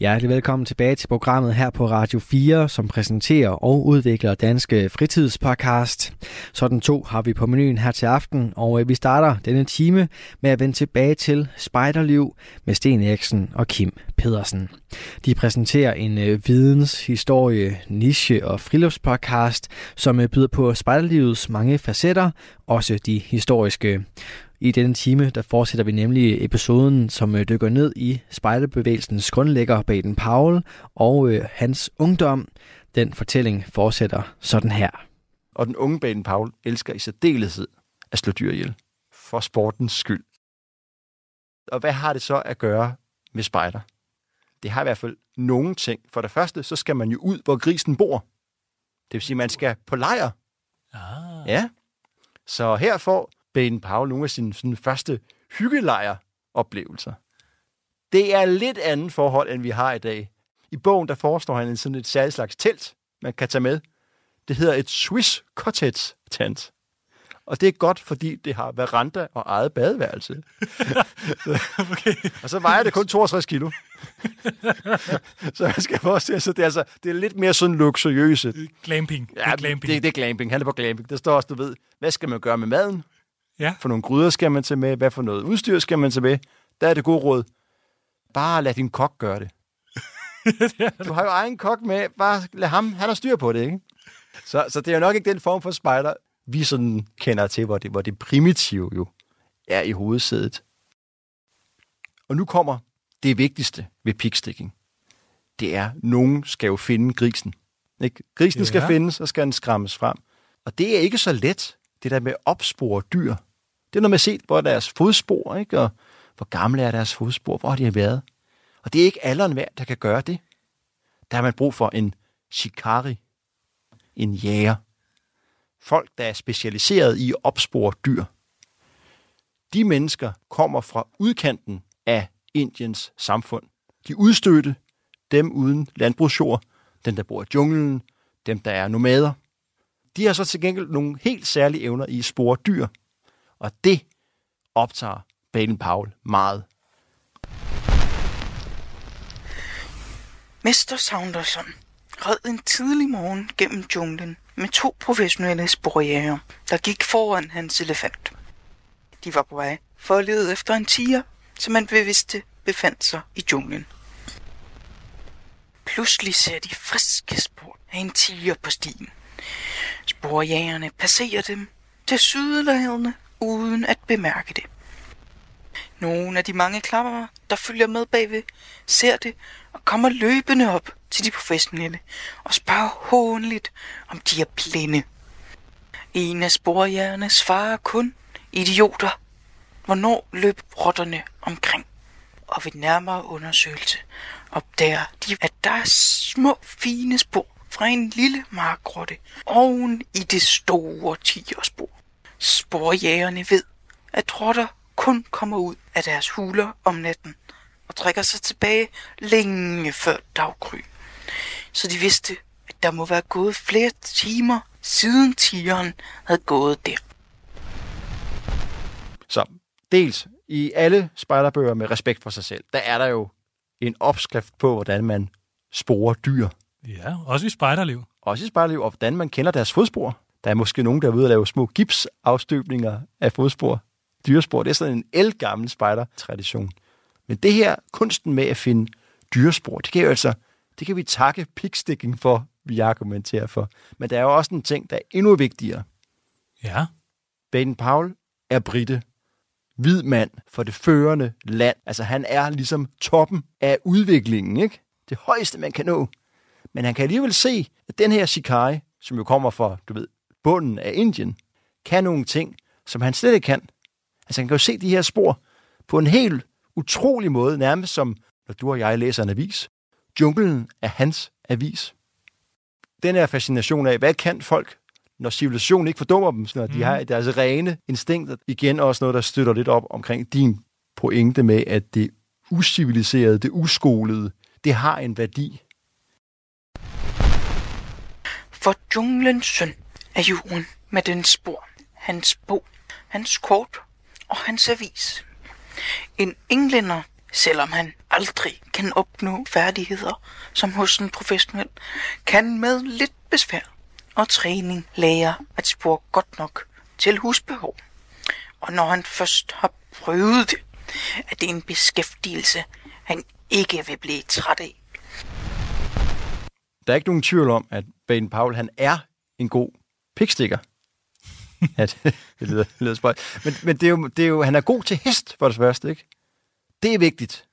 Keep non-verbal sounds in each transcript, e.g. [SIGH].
Hjertelig velkommen tilbage til programmet her på Radio 4, som præsenterer og udvikler Danske Fritidspodcast. Sådan to har vi på menuen her til aften, og øh, vi starter denne time med at vende tilbage til Spejderliv med Sten Eriksen og Kim Pedersen. De præsenterer en videns, videnshistorie, niche og friluftspodcast, som øh, byder på spejderlivets mange facetter, også de historiske. I denne time der fortsætter vi nemlig episoden, som øh, dykker ned i spejderbevægelsens grundlægger Baden Powell og øh, hans ungdom. Den fortælling fortsætter sådan her. Og den unge Baden Powell elsker i særdeleshed at slå dyr ihjel. For sportens skyld. Og hvad har det så at gøre med spejder? Det har i hvert fald nogle ting. For det første, så skal man jo ud, hvor grisen bor. Det vil sige, at man skal på lejr. Ah. Ja. Så her får Baden Powell nogle af sine sådan, første hyggelejr-oplevelser. Det er lidt andet forhold, end vi har i dag. I bogen, der forestår han en sådan et særligt slags telt, man kan tage med. Det hedder et Swiss Cottage tent. Og det er godt, fordi det har veranda og eget badeværelse. [LAUGHS] okay. [LAUGHS] Og så vejer det kun 62 kilo. [LAUGHS] så man skal forestille sig, det er, altså, det er lidt mere sådan luksuriøse. Glamping. Ja, det er glamping. Det, det er glamping. Han er på glamping. Der står også, du ved, hvad skal man gøre med maden? Ja. For nogle gryder skal man tage med. Hvad for noget udstyr skal man tage med? Der er det gode råd. Bare lad din kok gøre det. [LAUGHS] du har jo egen kok med. Bare lad ham. Han har styr på det, ikke? Så, så det er jo nok ikke den form for spejder, vi sådan kender til, hvor det, hvor det primitive jo er i hovedsædet. Og nu kommer det vigtigste ved piksticking. Det er, at nogen skal jo finde grisen. Ikke? Grisen ja. skal findes, og skal den skræmmes frem. Og det er ikke så let, det der med at opspore dyr. Det er noget med at se, hvor er deres fodspor, ikke? og hvor gamle er deres fodspor, hvor har de været. Og det er ikke alderen værd, der kan gøre det. Der har man brug for en shikari, en jæger. Folk, der er specialiseret i at opspore dyr. De mennesker kommer fra udkanten af Indiens samfund. De udstødte, dem uden landbrugsjord, dem der bor i junglen, dem der er nomader. De har så til gengæld nogle helt særlige evner i at spore dyr, og det optager Baden Powell meget. Mester Saunderson red en tidlig morgen gennem junglen med to professionelle sporjæger, der gik foran hans elefant. De var på vej for at lede efter en tiger, som man bevidste befandt sig i junglen. Pludselig ser de friske spor af en tiger på stien. Sporjægerne passerer dem til sydladende uden at bemærke det. Nogle af de mange klapper, der følger med bagved, ser det og kommer løbende op til de professionelle og spørger hånligt, om de er blinde. En af sporjerne svarer kun, idioter, hvornår løb rotterne omkring. Og ved nærmere undersøgelse opdager de, at der er små fine spor fra en lille markrotte oven i det store tigerspor. Sporjægerne ved, at rotter kun kommer ud af deres huler om natten og trækker sig tilbage længe før daggry. Så de vidste, at der må være gået flere timer siden tigeren havde gået der. Så dels i alle spejderbøger med respekt for sig selv, der er der jo en opskrift på, hvordan man sporer dyr. Ja, også i spejderliv. Også i spejderliv, og hvordan man kender deres fodspor. Der er måske nogen, der er ude at lave små gipsafstøbninger af fodspor. Dyrespor, det er sådan en elgammel spejdertradition. Men det her, kunsten med at finde dyrespor, det kan jo altså, det kan vi takke piksticking for, vi argumenterer for. Men der er jo også en ting, der er endnu vigtigere. Ja. Baden Powell er britte. Hvid mand for det førende land. Altså han er ligesom toppen af udviklingen, ikke? Det højeste, man kan nå. Men han kan alligevel se, at den her Shikai, som jo kommer fra, du ved, bunden af Indien, kan nogle ting, som han slet ikke kan. Altså han kan jo se de her spor på en helt utrolig måde, nærmest som, når du og jeg læser en avis. Junglen er hans avis. Den her fascination af, hvad kan folk, når civilisationen ikke fordummer dem, når de har deres rene instinkter. Igen også noget, der støtter lidt op omkring din pointe med, at det usiviliserede, det uskolede, det har en værdi. For junglens søn af julen med den spor, hans bog, hans kort og hans avis. En englænder, selvom han aldrig kan opnå færdigheder som hos en professionel, kan med lidt besvær og træning lære at spore godt nok til husbehov. Og når han først har prøvet det, er det en beskæftigelse, han ikke vil blive træt af. Der er ikke nogen tvivl om, at Ben Paul han er en god pikstikker. ja, det, det lyder, det lyder spøjt. Men, men det, er jo, det er jo, han er god til hest, for det første, ikke? Det er vigtigt,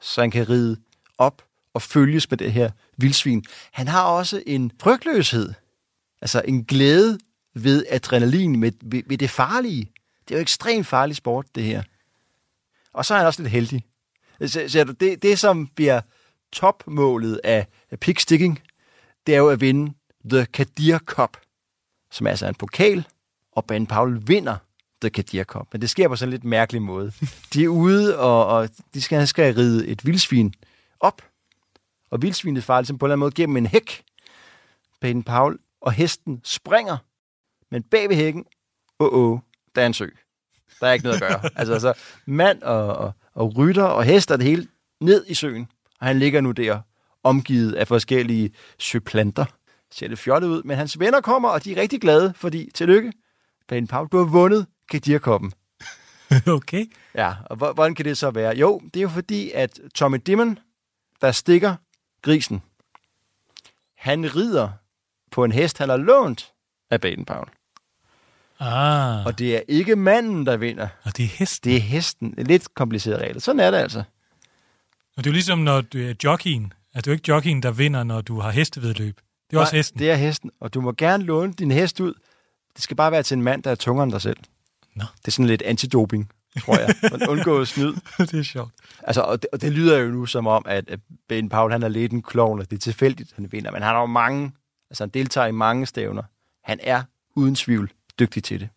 så han kan ride op og følges med det her vildsvin. Han har også en frygtløshed, altså en glæde ved adrenalin, med, ved, ved det farlige. Det er jo ekstremt farlig sport, det her. Og så er han også lidt heldig. Så, Ser du, det, det som bliver topmålet af pigsticking, det er jo at vinde The Kadir Cup, som er altså en pokal, og Ben Paul vinder The Kadir Cup. Men det sker på sådan en lidt mærkelig måde. [LAUGHS] De er ude, og, og de skal, skal ride et vildsvin op, og vildsvinet farer ligesom på en eller anden måde gennem en hæk. Ben Paul og hesten springer, men bag ved hækken, åh, oh, oh, der er en sø. Der er ikke noget at gøre. [LAUGHS] altså, altså mand og, og, og rytter og hest og det hele ned i søen. Og han ligger nu der, omgivet af forskellige søplanter. Ser det fjollet ud, men hans venner kommer, og de er rigtig glade, fordi tillykke, Ben Paul, du har vundet Kadirkoppen. [LAUGHS] okay. Ja, og hvor- hvordan kan det så være? Jo, det er jo fordi, at Tommy Dimon, der stikker grisen, han rider på en hest, han har lånt af Baden Powell. Ah, Og det er ikke manden, der vinder. og det er hest. Det er hesten. Lidt kompliceret regler. Sådan er det altså. Og det er jo ligesom, når du er jockeyen. At det er jo ikke jockeyen, der vinder, når du har hestevedløb. Det er også hesten. Det er hesten, og du må gerne låne din hest ud. Det skal bare være til en mand, der er tungere end dig selv. Nå. Det er sådan lidt antidoping, tror jeg. Man undgår snyd. [LAUGHS] det er sjovt. Altså, og, det, og det lyder jo nu som om, at at Ben Paul, han er lidt en klovn, og det er tilfældigt, han vinder. Men han har jo mange, altså han deltager i mange stævner. Han er uden tvivl dygtig til det.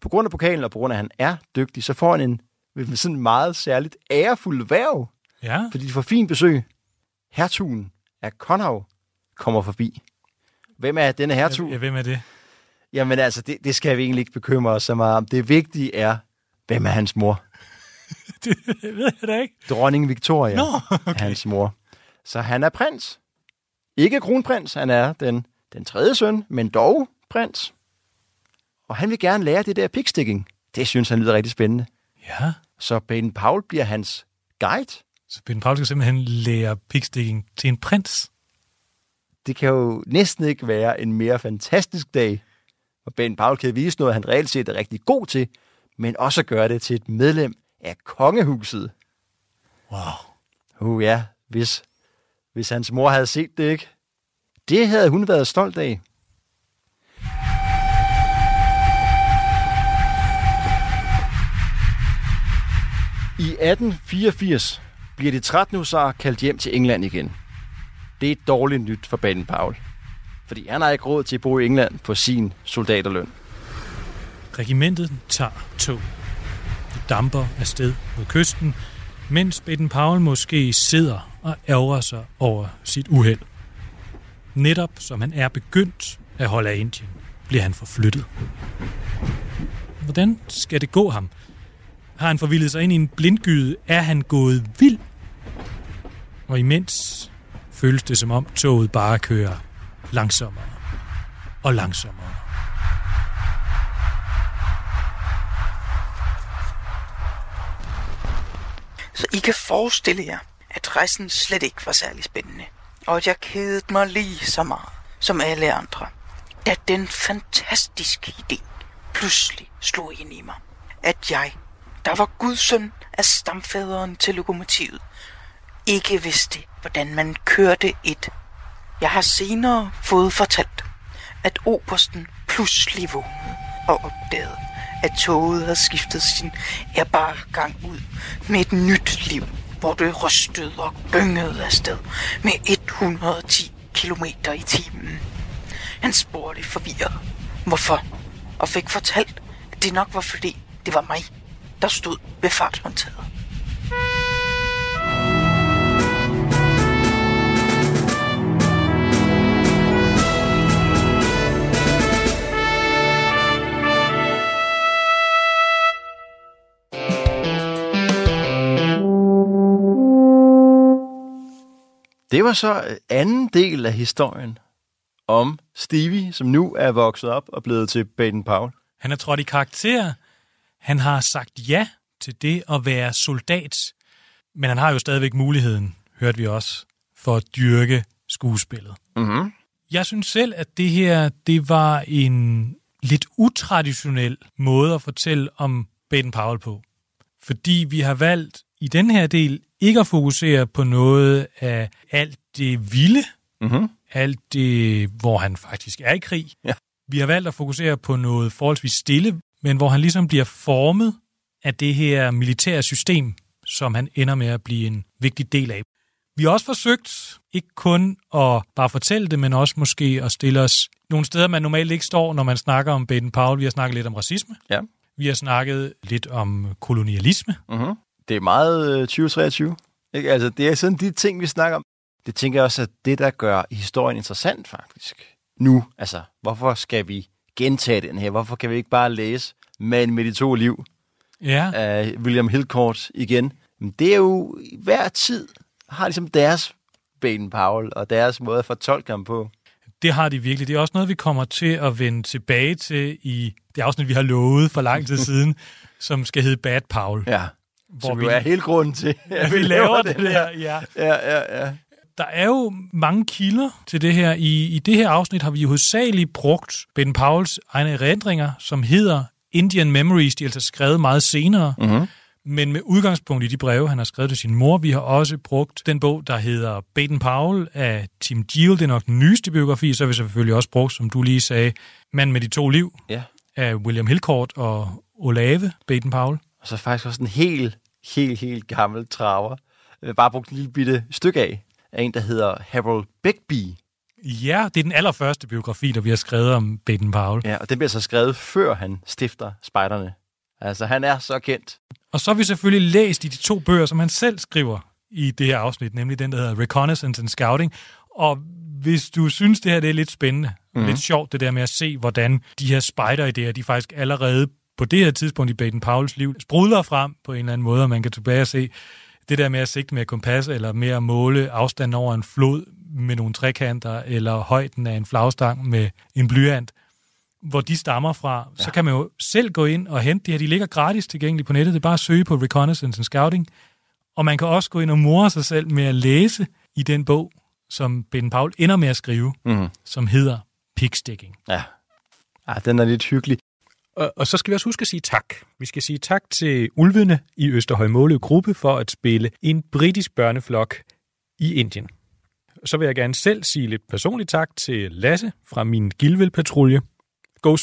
På grund af pokalen, og på grund af, at han er dygtig, så får han en med sådan meget særligt ærefuld værv, Ja, fordi de får fint besøg. Hertugen af Konhav kommer forbi. Hvem er denne hertug? ja, hvem er det? Jamen altså, det, det skal vi egentlig ikke bekymre os så meget om. Det vigtige er, hvem er hans mor? [LAUGHS] det ved jeg da ikke. Dronning Victoria Nå, okay. hans mor. Så han er prins. Ikke kronprins, han er den, den tredje søn, men dog prins. Og han vil gerne lære det der pigsticking. Det synes han lyder rigtig spændende. Ja, Så Baden Paul bliver hans guide. så Ben Paul skal simpelthen lære pigsticking til en prins. Det kan jo næsten ikke være en mere fantastisk dag, hvor Ben Paul kan vise noget, han reelt set er rigtig god til, men også gøre det til et medlem af kongehuset. Wow. Uh ja, hvis, hvis hans mor havde set det, ikke? Det havde hun været stolt af. I 1884 bliver de 13 husarer kaldt hjem til England igen. Det er dårligt nyt for Baden Powell, fordi han har ikke råd til at bo i England på sin soldaterløn. Regimentet tager tog. De damper afsted mod kysten, mens Baden Powell måske sidder og ærger sig over sit uheld. Netop som han er begyndt at holde af Indien, bliver han forflyttet. Hvordan skal det gå ham? Har han forvildet sig ind i en blindgyde? Er han gået vild? Og imens føles det som om toget bare kører langsommere og langsommere. Så I kan forestille jer, at rejsen slet ikke var særlig spændende. Og at jeg kedede mig lige så meget som alle andre. Da den fantastiske idé pludselig slog ind i mig. At jeg, der var gudsøn af stamfaderen til lokomotivet, ikke vidste, hvordan man kørte et. Jeg har senere fået fortalt, at obersten pludselig vågnede og opdagede, at toget havde skiftet sin ærbare gang ud med et nyt liv, hvor det rystede og gyngede afsted med 110 km i timen. Han spurgte forvirret, hvorfor, og fik fortalt, at det nok var fordi, det var mig, der stod ved farthåndtaget. Det var så øh, anden del af historien om Stevie, som nu er vokset op og blevet til Baden Powell. Han er trådt i karakter. Han har sagt ja til det at være soldat. Men han har jo stadigvæk muligheden, hørte vi også, for at dyrke skuespillet. Mm-hmm. Jeg synes selv, at det her det var en lidt utraditionel måde at fortælle om Baden Powell på. Fordi vi har valgt i den her del ikke at fokusere på noget af alt det vilde, Mm-hmm. alt det, hvor han faktisk er i krig. Ja. Vi har valgt at fokusere på noget forholdsvis stille, men hvor han ligesom bliver formet af det her militære system, som han ender med at blive en vigtig del af. Vi har også forsøgt ikke kun at bare fortælle det, men også måske at stille os nogle steder, man normalt ikke står, når man snakker om Baden Powell. Vi har snakket lidt om racisme. Ja. Vi har snakket lidt om kolonialisme. Mm-hmm. Det er meget øh, 2023. Ikke? Altså, det er sådan de ting, vi snakker om. Det tænker jeg også, at det, der gør historien interessant faktisk. Nu, altså, hvorfor skal vi gentage den her? Hvorfor kan vi ikke bare læse Mand med de to liv Ja. af William Hillcourt igen? Men det er jo, hver tid har ligesom deres Baden Powell og deres måde at fortolke ham på. Det har de virkelig. Det er også noget, vi kommer til at vende tilbage til i det afsnit, vi har lovet for lang tid [LAUGHS] siden, som skal hedde Bad Paul. Ja, hvor som vi, jo er hele grunden til, [LAUGHS] at vi laver det der. Ja. Ja, ja, ja. Der er jo mange kilder til det her. I, I det her afsnit har vi jo hovedsageligt brugt Ben Pauls egne erindringer, som hedder Indian Memories. De er altså skrevet meget senere, Mm-hmm. men med udgangspunkt i de breve, han har skrevet til sin mor. Vi har også brugt den bog, der hedder Baden Powell af Tim Giel. Det er nok den nyeste biografi. Så har vi selvfølgelig også brugt, som du lige sagde, Mand med de to liv Ja. af William Hillcourt og Olave Baden Powell. Og så faktisk også en helt, helt, helt gammel traver. Vil bare bruge en lille bitte stykke af, af en, der hedder Harold Begbie. Ja, det er den allerførste biografi, der vi har skrevet om Baden Powell. Ja, og den bliver så skrevet, før han stifter spejderne. Altså, han er så kendt. Og så har vi selvfølgelig læst i de to bøger, som han selv skriver i det her afsnit, nemlig den, der hedder Reconnaissance and Scouting. Og hvis du synes, det her det er lidt spændende, mm. Mhm. lidt sjovt det der med at se, hvordan de her spider-idéer, de faktisk allerede på det her tidspunkt i Baden Powells liv, sprudler frem på en eller anden måde, og man kan tilbage og se det der med at sigte med kompas, eller med at måle afstanden over en flod med nogle trekanter, eller højden af en flagstang med en blyant, hvor de stammer fra, ja. så kan man jo selv gå ind og hente de her. De ligger gratis tilgængeligt på nettet. Det er bare at søge på Reconnaissance and Scouting. Og man kan også gå ind og more sig selv med at læse i den bog, som Ben Paul ender med at skrive, Mm. som hedder Pigsticking. Ja. ja, den er lidt hyggelig. Og, og så skal vi også huske at sige tak. Vi skal sige tak til Ulvene i Østerhøj Måløv Gruppe for at spille en britisk børneflok i Indien. Så vil jeg gerne selv sige lidt personligt tak til Lasse fra min Gilvel-patrulje. Go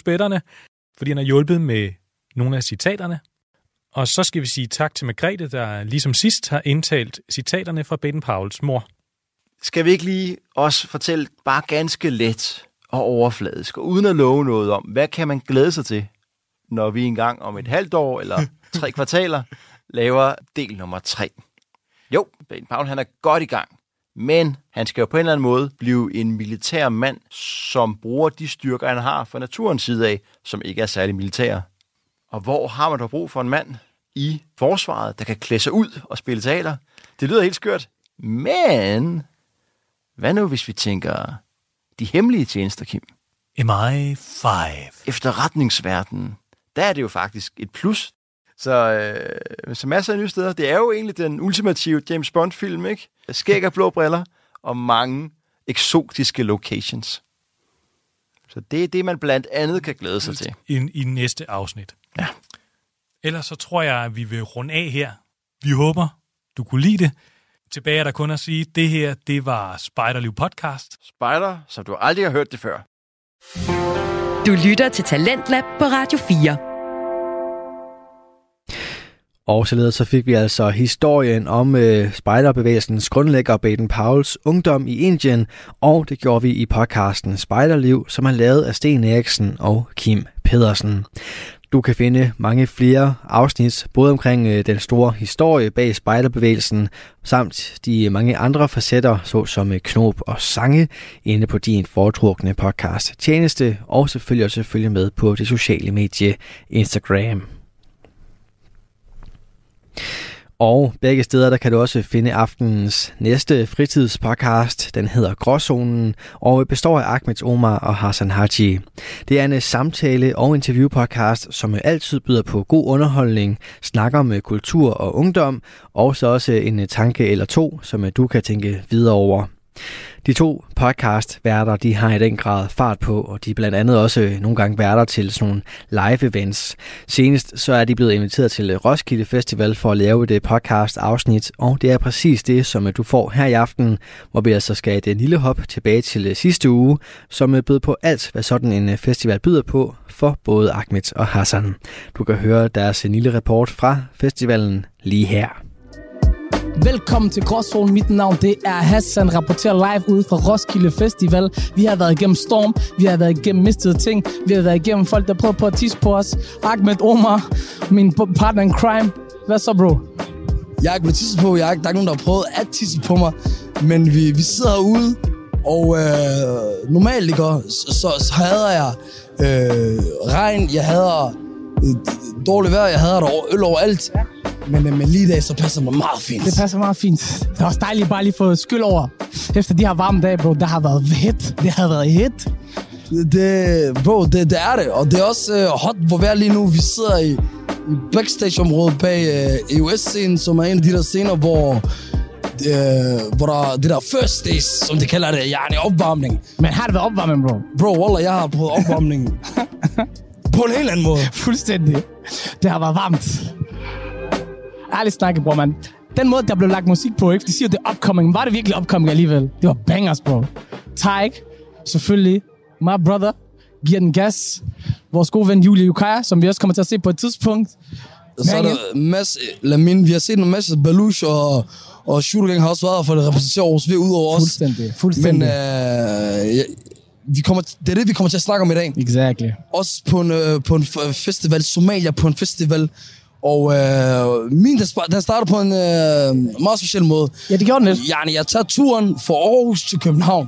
fordi han har hjulpet med nogle af citaterne. Og så skal vi sige tak til Margrethe, der ligesom sidst har indtalt citaterne fra Baden Pauls mor. Skal vi ikke lige også fortælle bare ganske let og overfladisk, og uden at love noget om, hvad kan man glæde sig til, når vi engang om et halvt år eller [LAUGHS] tre kvartaler laver del nummer tre? Jo, Ben Powell han er godt i gang, men han skal jo på en eller anden måde blive en militær mand, som bruger de styrker, han har fra naturens side af, som ikke er særlig militære. Og hvor har man dog brug for en mand i forsvaret, der kan klæde sig ud og spille teater? Det lyder helt skørt, men hvad nu, hvis vi tænker de hemmelige tjenester, Kim? MI5. Efterretningsverdenen, der er det jo faktisk et plus. Så, øh, så masser af nye steder. Det er jo egentlig den ultimative James Bond-film, ikke? Skæg og blå briller og mange eksotiske locations. Så det er det, man blandt andet kan glæde sig til. I, i næste afsnit. Ja. Ellers så tror jeg, at vi vil runde af her. Vi håber, du kunne lide det. Tilbage er der kun at sige, at det her, det var Spiderliv Podcast. Spider, som du aldrig har hørt det før. Du lytter til Talentlab på Radio 4. Og således så fik vi altså historien om øh, spejderbevægelsens grundlægger Baden Pauls ungdom i Indien, og det gjorde vi i podcasten Spejderliv, som er lavet af Sten Eriksen og Kim Pedersen. Du kan finde mange flere afsnit, både omkring øh, den store historie bag spejderbevægelsen, samt de mange andre facetter, såsom øh, knop og sange, inde på din foretrukne podcast tjeneste, og selvfølgelig også følge med på det sociale medie Instagram. Og begge steder, der kan du også finde aftenens næste fritidspodcast. Den hedder Gråzonen og består af Ahmed Omar og Hassan Haji. Det er en samtale- og interviewpodcast, som altid byder på god underholdning, snakker med øh, kultur og ungdom, og så også en tanke eller to, som øh, du kan tænke videre over. De to podcast-værter, de har i den grad fart på, og de er blandt andet også øh, nogle gange værter til sådan nogle live-events. Senest så er de blevet inviteret til øh, Roskilde Festival for at lave et øh, podcast-afsnit, og det er præcis det, som du får her i aften, hvor vi altså skal et lille hop tilbage til sidste uge, som bød på alt, hvad sådan en festival byder på for både Ahmed og Hassan. Du kan høre deres lille rapport fra festivalen lige her. Velkommen til Gråzonen. Mit navn det er Hassan, rapporterer live ude fra Roskilde Festival. Vi har været igennem storm, vi har været igennem mistede ting, vi har været igennem folk, der prøver på at tisse på os. Ahmed Omar, min partner in crime. Hvad så, bro? Jeg er ikke blevet tisset på, jeg er ikke, der er ikke nogen, der har prøvet at tisse på mig. Men vi, vi sidder herude, og øh, normalt ikke, så, så, så hader jeg øh, regn, jeg hader dårligt vejr, jeg hader der øl overalt. Men, øh, men lige i dag, så passer det mig meget fint. Det passer meget fint. Det er også dejligt bare lige få skyld over. Efter de her varme dage, bro, der har været hit. Det har været hit. Det, bro, det, det er det. Og det er også øh, hot hvor vejr lige nu. Vi sidder i, i backstage-området bag øh, EUS-scenen, som er en af de der scener, hvor øh, hvor der det der first days, som de kalder det, ja, det er opvarmning. Men har det været opvarmning, bro? Bro, Wallah, jeg har prøvet opvarmning [LAUGHS] på en helt anden måde. Fuldstændig. Det har været varmt. Ærligt snakke, bror, man. Den måde, der blev lagt musik på, ikke? De siger, det er upcoming. Var det virkelig upcoming alligevel? Det var bangers, bro. Tyke, selvfølgelig. My brother, giver den gas. Vores gode ven Julia Yukaya, som vi også kommer til at se på et tidspunkt. Så er der Mads Lamin. Vi har set en masse Baluch og, og Shootergang har også været for at repræsentere Aarhus V ud over os. Fuldstændig. Fuldstændig. Men øh, vi kommer, det er det, vi kommer til at snakke om i dag. Exactly. Også på en, øh, på en festival, Somalia på en festival. Og øh, min, der, der starter på en øh, meget speciel måde. Ja, det gjorde den lidt. Yani, jeg tager turen fra Aarhus til København.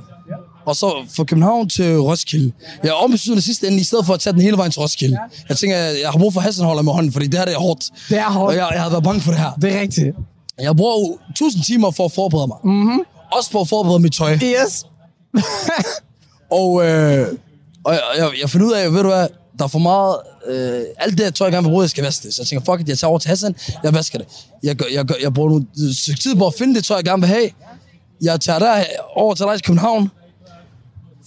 Og så fra København til Roskilde. Jeg er ombesøgende sidste ende, i stedet for at tage den hele vejen til Roskilde. Jeg tænker, jeg har brug for Hassan holder med hånden, fordi det her det er hårdt. Det er hårdt. Og jeg, jeg har været bange for det her. Det er rigtigt. Jeg bruger 1000 timer for at forberede mig. Mm-hmm. Også for at forberede mit tøj. Yes. [LAUGHS] og øh, og jeg, jeg, jeg finder ud af, ved du hvad, der er for meget... Øh, alt det, tøj, jeg gerne vil bruge, jeg skal vaske det. Så jeg tænker, fuck it, jeg tager over til Hassan, jeg vasker det. Jeg, gør, jeg, gør, jeg bruger nogle stykke tid på at finde det tøj, jeg gerne vil have. Jeg tager der over til dig til København,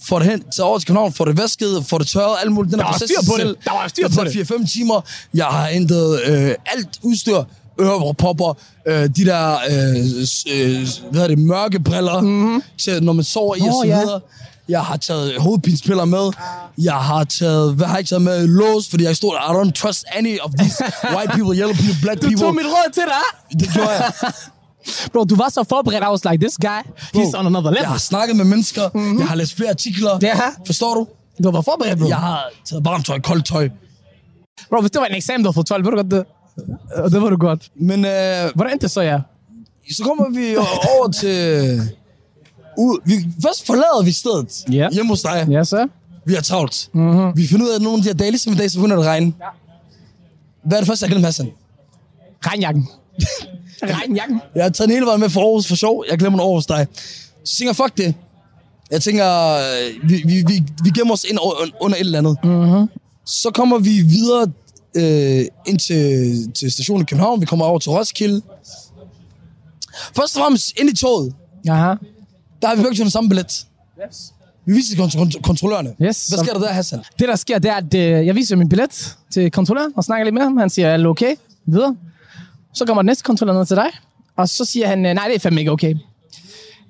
får det hen til over til København, får det vasket, får det tørret, alt muligt. Den der var styr på det. Der var styr på det. 4-5 timer. Jeg har hentet øh, alt udstyr, ørepropper, øh, de der øh, øh, hvad er det, mørke briller, mm-hmm. til, når man sover i og så videre. Ja. Jeg har taget hovedpinspiller med. Jeg har taget, hvad har jeg taget med? Lås, fordi jeg stod, I don't trust any of these [LAUGHS] white people, yellow people, black people. Du tog mit råd til dig. Det gjorde jeg. [LAUGHS] Bro, du var så forberedt. I was like, this guy, bro, he's on another level. Jeg har snakket med mennesker. Mm-hmm. Jeg har læst flere artikler. Ja. Forstår du? Du var forberedt, bro. Jeg har taget varmt tøj, koldt tøj. Bro, hvis det var en eksamen, du havde fået 12, ved du godt det? Det var du godt. Men øh, hvordan endte det så, ja? Så kommer vi over til... Ud. Vi, først forlader vi stedet yeah. hjemme hos dig. Ja, så. Vi har travlt. Mm-hmm. Vi finder ud af, at nogle af de her dage, ligesom i dag, så begynder det at regne. Ja. Hvad er det første, jeg glemmer, Hassan? Regnjakken. [LAUGHS] Regnjakken. Jeg har taget en hele vejen med for Aarhus for sjov. Jeg glemmer den over hos dig. Så tænker fuck det. Jeg tænker, vi, vi, vi, vi gemmer os ind under et eller andet. Mm-hmm. Så kommer vi videre øh, ind til, til stationen i København. Vi kommer over til Roskilde. Først og fremmest ind i toget. Aha. Der har vi begge den samme billet. Yes. Vi viser til kont- kontrollørerne. Yes. Hvad sker der der, Hassan? Det, der sker, det er, at øh, jeg viser min billet til kontrolløren og snakker lidt med ham. Han siger, er det okay? Videre. Så kommer den næste kontrollør ned til dig. Og så siger han, nej, det er fandme ikke okay.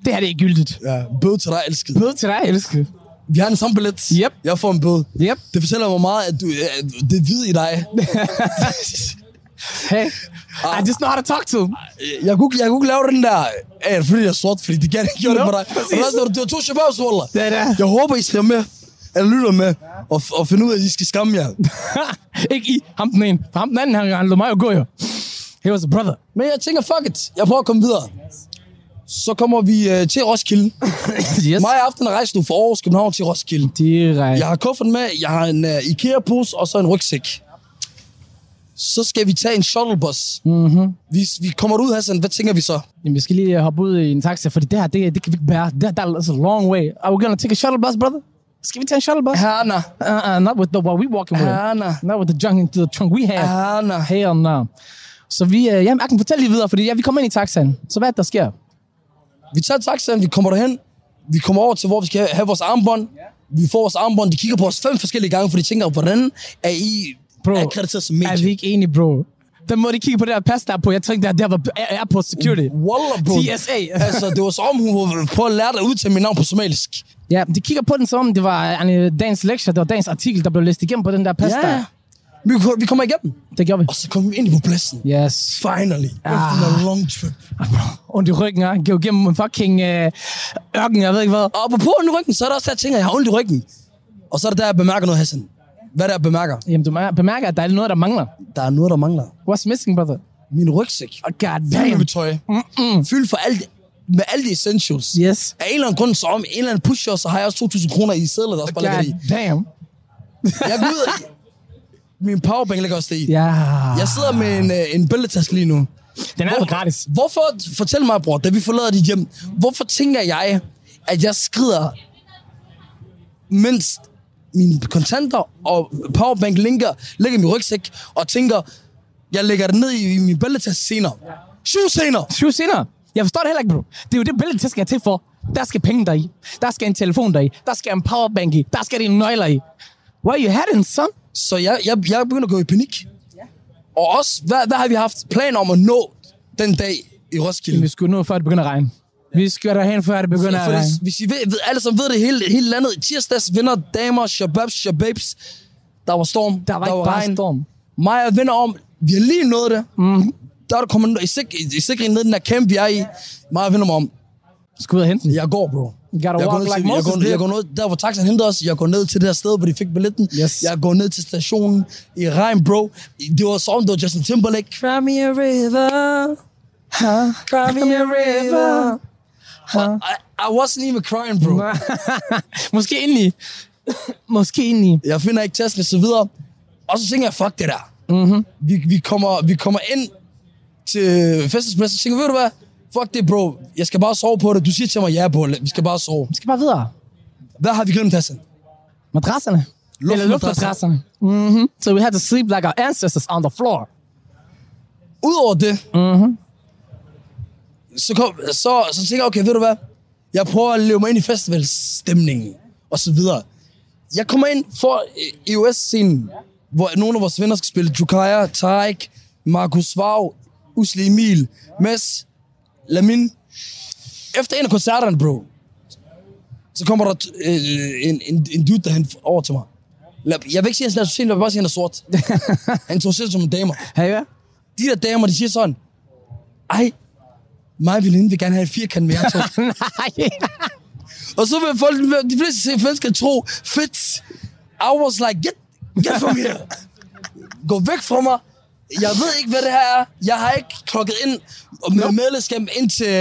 Det her det er ikke gyldigt. Ja, bøde til dig, elsket. Bøde til dig, elsket. Vi har en samme billet. Yep. Jeg får en bøde. Yep. Det fortæller mig meget, at du, at det er hvid i dig. [LAUGHS] [LAUGHS] hey, I just know how to talk to him. Jeg kunne, jeg kunne lave den der, hey, fordi jeg er sort, fordi det kan ikke gøre det på dig. Og det var to shababs, Wallah. Det er det. Jeg håber, I ser med, eller lytter med, og, og finder ud af, at I skal skamme jer. [LAUGHS] ikke I, ham den ene. For ham den anden, han, han lå mig jo gå jo. He was a brother. Men jeg tænker, fuck it. Jeg prøver at komme videre. Så kommer vi øh, til Roskilde. [LAUGHS] yes. Mig aften rejser du fra Aarhus, København til Roskilde. Direkte. Jeg har kuffert med, jeg har en uh, IKEA-pose og så en rygsæk. Så skal vi tage en shuttlebus. Mhm. Vi, vi kommer ud, Hassan. Hvad tænker vi så? Jamen, vi skal lige øh, hoppe ud i en taxa, fordi det her, det, det kan vi ikke bære. Det, that is a long way. Are we gonna take a shuttle bus, brother? Skal vi tage en shuttle bus? Hana. Uh-uh, not with the what we walking with. Hana. Not with the junk into the trunk we have. Hana. Hell no. Så vi, øh, jamen, jeg kan fortælle lige videre, fordi ja, vi kommer ind i taxaen. Så hvad er det, der sker? Vi tager taxaen, vi kommer derhen. Vi kommer over til, hvor vi skal have vores armbånd. Vi får vores armbånd. De kigger på os fem forskellige gange, for de tænker, hvordan er I Bro, akkrediteret som medie? Er vi ikke enige, bro? Den måde, de kigger på det her pas, der er på, jeg tænkte, at det var Airport Security. Wallah, bro. TSA. [LAUGHS] altså, det var som om, hun på at lære dig at udtale mit navn på somalisk. Ja, de kigger på den som om, det var en, dagens lektie, det var dagens artikel, der blev læst igennem på den der pas Ja, der. Vi, vi kommer igennem. Det gjorde vi. Og så kommer vi ind på pladsen. Yes. Finally. Ah. Efter en long trip. Ondt i ryggen, ja. Gå igennem en fucking øh, ørken, jeg ved ikke hvad. Og på på ondt i ryggen, så er der også der ting, at jeg har ondt i ryggen. Og så er det der, jeg bemærker noget, Hassan. Hvad er jeg bemærker? Jamen, du bemærker, at der er noget, der mangler. Der er noget, der mangler. What's missing, brother? Min rygsæk. Oh, god damn. med tøj. Mm-mm. Fyldt for alt, med alle de essentials. Yes. Af en eller anden grund, så om en eller anden pusher, så har jeg også 2.000 kroner i sædler, der også bare ligger God i. damn. Jeg går ud. Min powerbank ligger også i. Ja. Jeg sidder med en, øh, en bæltetaske lige nu. Den er jo gratis. Hvorfor, fortæl mig, bror, da vi forlader dit hjem, hvorfor tænker jeg, at jeg skrider, mens mine kontanter og powerbank linker, ligger i min rygsæk, og tænker, jeg lægger det ned i, i min bæltetaske senere. Syv senere! Syv senere. Jeg forstår det heller ikke, bro. Det er jo det billede, der skal til for. Der skal penge der i. Der skal en telefon der i. Der skal en powerbank i. Der skal dine nøgler i. Where you heading, son? Så jeg, jeg, jeg begynder at gå i panik. Og også, hvad, hvad har vi haft plan om at nå den dag i Roskilde? Vi skulle nå, før det begynder at regne. Vi skal derhen, før det begynder at regne. hvis I ved, ved, alle som ved det hele, hele landet, tirsdags vinder damer, shababs, shababs. Der var storm, Der var ikke bare storm. Mig og venner om, vi har lige nået det. Mm. Der er der kommet i, sik i sikring ned i den der camp, vi er i. Mig og venner om, Skal ud og hente den. jeg går, bro. You gotta Jeg går, walk like til, jeg, Moses går, did. jeg går ned, der hvor taxaen hentede os, jeg går ned til det her sted, hvor de fik billetten. Yes. Jeg går ned til stationen i regn, bro. Det var som, det var Justin Timberlake. Cry me a river, Huh? cry me a river. Huh? I, I wasn't even crying, bro. [LAUGHS] Måske indeni. Måske indeni. Jeg finder ikke og så videre. Og så tænker jeg, fuck det der. Mm-hmm. Vi, vi, kommer, vi kommer ind til festivalspladsen og tænker, ved du hvad? Fuck det, bro. Jeg skal bare sove på det. Du siger til mig, ja, bro. Vi skal bare sove. Vi skal bare videre. Hvad har vi glemt, Hassan? Madrasserne. Eller luftmadrasserne. Mm-hmm. So we had to sleep like our ancestors on the floor. Udover det, Mm-hmm. Så, kom, så, så tænker jeg, okay, ved du hvad? Jeg prøver at leve mig ind i festivalstemningen, og så videre. Jeg kommer ind for EOS-scenen, hvor nogle af vores venner skal spille Jukaya, Tarik, Markus Vav, Usli Emil, Mes, Lamin. Efter en af koncerterne, bro, så kommer der øh, en, en, en dude derhen over til mig. Jeg vil ikke sige, at han er national, jeg vil bare sige, at han er sort. [LAUGHS] han tog selv som en damer. Hey, hvad? De der damer, de siger sådan, ej, mig og vil gerne have et firkant med jer to. Nej. og så vil folk, de fleste mennesker tro, fedt. I was like, get, get from here. Gå væk fra mig. Jeg ved ikke, hvad det her er. Jeg har ikke klokket ind og med medlemskab ind til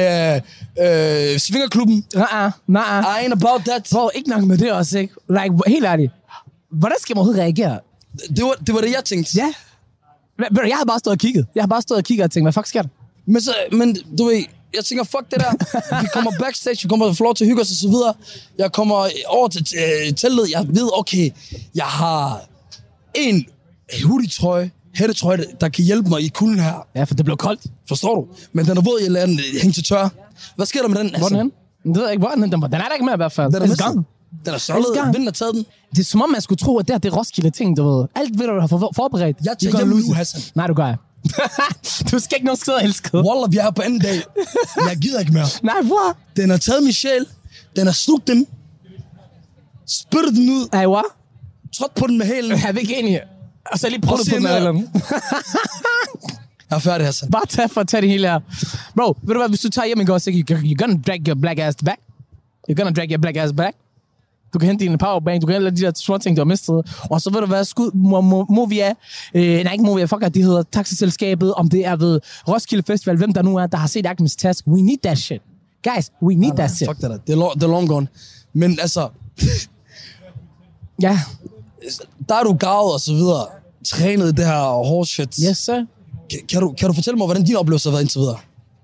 øh, Svingerklubben. Nej, nej. I ain't about that. Bro, ikke nok med det også, ikke? Like, helt ærligt. Hvordan skal man overhovedet reagere? Det var, det var det, jeg tænkte. Ja. Du, Jeg har bare stået og kigget. Jeg har bare stået og kigget og tænkt, hvad fuck sker der? Men, så, men du ved, jeg tænker, fuck det der. Vi kommer backstage, vi kommer til lov til at hygge os og så videre. Jeg kommer over til øh, teltet. Jeg ved, okay, jeg har en hoodie-trøje, hættetrøje, der kan hjælpe mig i kulden her. Ja, for det blev koldt. Forstår du? Men den er våd, jeg lader den hænge til tør. Hvad sker der med den? Hvor er den hen? Det ved jeg ikke, hvor den hen? Den, den er der ikke med i hvert fald. Den er gone. Den er gone. Vinden har taget den. Det er som om, man skulle tro, at det her det er Roskilde ting, du ved. Alt ved du, du har for- forberedt. Jeg tager hjem nu. Hassan. Nej, du gør. Du skal ikke nogen steder elsket. Wallah, vi er her på anden dag. Jeg gider ikke mere. Nej, hvor? Den har taget min sjæl. Den har slugt den. Spyttet den ud. Ej, hvor? Trådt på den med hælen. Jeg er ikke enig. Og så lige prøve Og på den eller andet. Jeg er færdig, Hassan. Bare tag for at tage det hele her. Bro, ved du hvad, hvis du tager hjem i går, så you, you're gonna drag your black ass back. You're gonna drag your black ass back. Du kan hente din powerbank, du kan hente de der små ting, du har mistet. Og så ved du hvad, skud, Mo- Mo- Movia, øh, nej ikke Movia, fuck at de hedder taxiselskabet, om det er ved Roskilde Festival, hvem der nu er, der har set Agnes Task. We need that shit. Guys, we need that shit. Fuck det der. Det er, lo- det er long gone. Men altså, Ja, der er du gavet og så videre. trænet det her horse shit. Yes, sir. Kan, kan, du, kan du fortælle mig, hvordan din oplevelse har været indtil videre?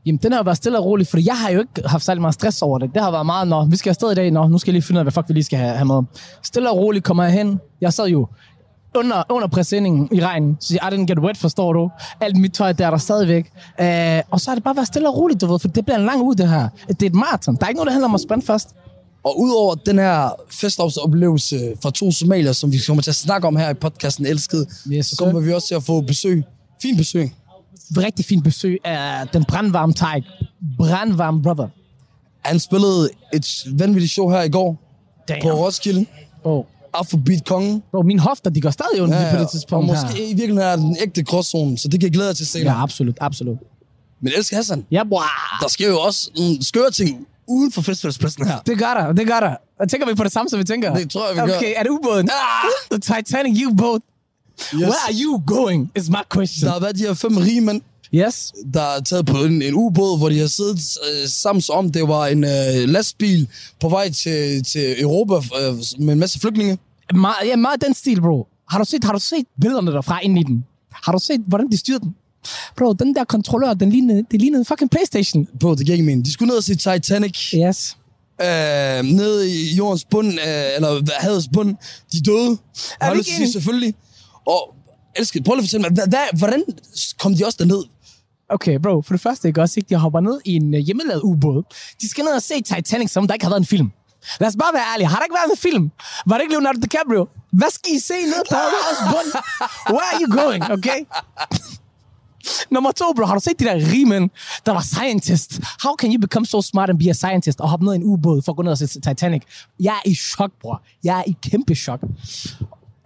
Jamen, den har jo været stille og rolig, for jeg har jo ikke haft særlig meget stress over det. Det har været meget, når vi skal afsted i dag, nå, nu skal jeg lige finde ud af, hvad fuck vi lige skal have, have med. Stille og roligt kommer jeg hen. Jeg sad jo under, under præsendingen i regnen, så I didn't get wet, forstår du? Alt mit tøj, der er der stadigvæk. Uh, og så har det bare været stille og roligt, du ved, for det bliver en lang uge, det her. Det er et maraton. Der er ikke noget, der handler om at spænde først. Og udover den her festopsoplevelse fra to somalier, som vi kommer til at snakke om her i podcasten Elsket, Yes, så kommer vi også til at få besøg. Fint besøg. Rigtig fint besøg af den brandvarme Teig. Brandvarme brother. Han spillede et vanvittigt show her i går Damn. på Roskilde. Oh. Afrobeat Kongen. Bro, mine hofter, de går stadig ondt ja, på det og tidspunkt måske her. i virkeligheden er den ægte gråzone, så det kan jeg glæde dig til senere. Ja, absolut, absolut. Men elsker Hassan, Ja, bror. der sker jo også nogle skøre ting uden for festivalspladsen her. Det gør der, det gør der. Og tænker vi på det samme, som vi tænker? Det tror jeg, vi gør. Okay, er det ubåden? Ah! The Titanic U-boat. Yes. Where are you going, is my question. Der har været de her fem rige mænd, Yes. der er taget på en, en ubåd, hvor de har siddet øh, sammen om, det var en øh, lastbil på vej til, til Europa øh, med en masse flygtninge. Meget, ja, meget den stil, bro. Har du set, har du set billederne derfra ind i den? Har du set, hvordan de styrede den? Bro, den der kontrollør, den lignede, det lignede fucking Playstation. På, det giver ikke mening. De skulle ned og se Titanic. Yes. Øh, nede i jordens bund, øh, eller hvad, havets bund. De døde. Er lyst ikke sige selvfølgelig. Og elsker, prøv lige at fortælle mig, hvad, hvad, hvordan kom de også derned? Okay, bro, for det første, ikke også, ikke? De hopper ned i en øh, hjemmelavet ubåd. De skal ned og se Titanic, som der ikke har været en film. Lad os bare være ærlige. Har der ikke været en film? Var det ikke Leonardo DiCaprio? Hvad skal I se ned på havets bund? Where are you going, okay? Nummer to, bro. Har du set de der rimen, der var scientist? How can you become so smart and be a scientist og hoppe ned i en ubåd for at gå ned og se Titanic? Jeg er i chok, bror. Jeg er i kæmpe chok.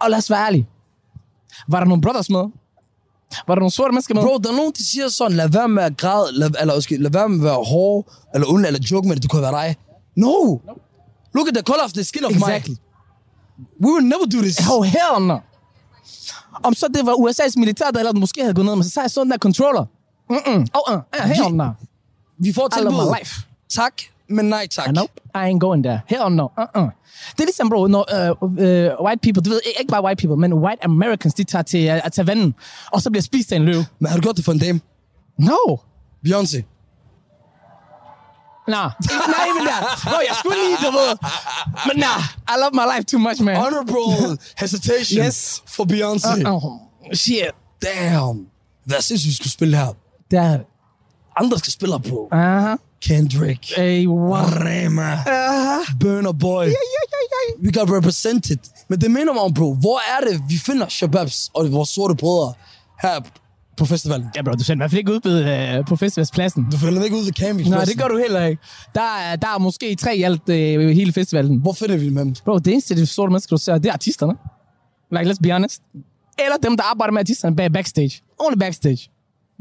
Og lad os være ærlige. Var der nogle brothers med? Var der nogle sorte mennesker med? Bro, der er nogen, der siger sådan, lad være med at græde, lad, eller undskyld, lad være med at være hård, eller ond, eller joke med det, det kunne være dig. No! Look at the color of the skin of Exactly. my... We will never do this. Oh, hell no. Om så det var USA's militær, der ellers måske havde gået ned, men så sagde jeg sådan der controller. Mm-mm. Oh, uh, hell no. Vi får tilbud. life. Tak, men nej tak. I nope, I ain't going there. Hell no. Uh-uh. Det er ligesom, bro, når uh, uh, white people, du ved, ikke bare white people, men white Americans, de tager til uh, at tage vandet, og så bliver spist af en løve. Men har du gjort det for en dame? No. Beyoncé. Nah. Not even that. Bro, jeg skulle lige, du ved. Men nah, I love my life too much, man. Honorable hesitation Yes. for Beyoncé. Uh-uh. Shit. Damn. Hvad synes vi skulle spille her? Er det. Andre skal spille her på. Uh-huh. Kendrick. Hey, wow. Rema. Uh-huh. Burner Boy. We got represented. Men det mig om, bro. Hvor er det, vi finder Shababs og vores sorte brødre her på festivalen? Ja, bro, du sender i hvert fald ikke ud uh, på festivalspladsen. Du finder ikke ud ved camping. Nej, det gør du heller ikke. Der er, der er måske tre i alt øh, hele festivalen. Hvor finder vi dem? hen? Bro, det eneste, det sorte mennesker, du ser, det er artisterne. Like, let's be honest. Eller dem, der arbejder med artisterne bag backstage. Only backstage.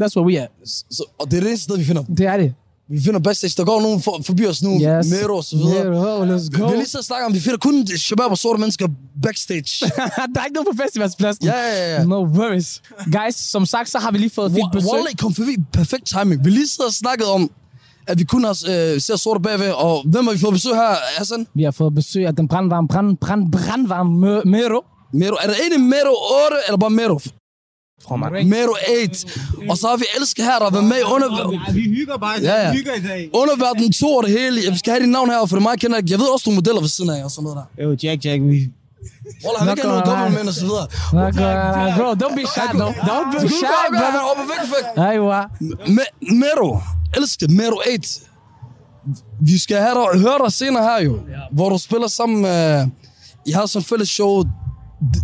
That's where we at. Så, og det er det sted, vi finder dem. Det er det. Vi finder backstage. Der går nogen for, forbi os nu. Yes. Mero og så videre. Mero, let's Vi go. har lige så snakket om, vi finder kun Shabab og sorte mennesker backstage. [LAUGHS] der er ikke nogen på festivalspladsen. Ja, ja, ja. No worries. Guys, som sagt, så har vi lige fået fint besøg. Wally kom forbi. Perfekt timing. Vi lige og snakket om, at vi kun har øh, ser sorte bagved. Og hvem har vi fået besøg her, Hassan? Vi har fået besøg af den brandvarme, brand, brand, brandvarme Mero. Mero. Er det egentlig Mero 8, eller bare Mero? Mero 8. Og så har vi Elske her, der har været med i under... Ja, vi hygger bare. Ja, ja. Vi hygger i dag. Underverden 2 og det hele. Jeg skal have dit navn her, for det er meget kender. Jeg ved også nogle modeller ved siden af og sådan noget der. Jo, Jack, Jack, vi... Wallah, han vil ikke have noget Nok, dobbeltmænd og så videre. Bro, don't be shy, no. Don't be shy, brother. Op og væk, væk. Aywa. Me- Mero. Elsker Mero 8. Vi skal have dig, høre dig senere her jo. Hvor du spiller sammen med... I har sådan et fælles show.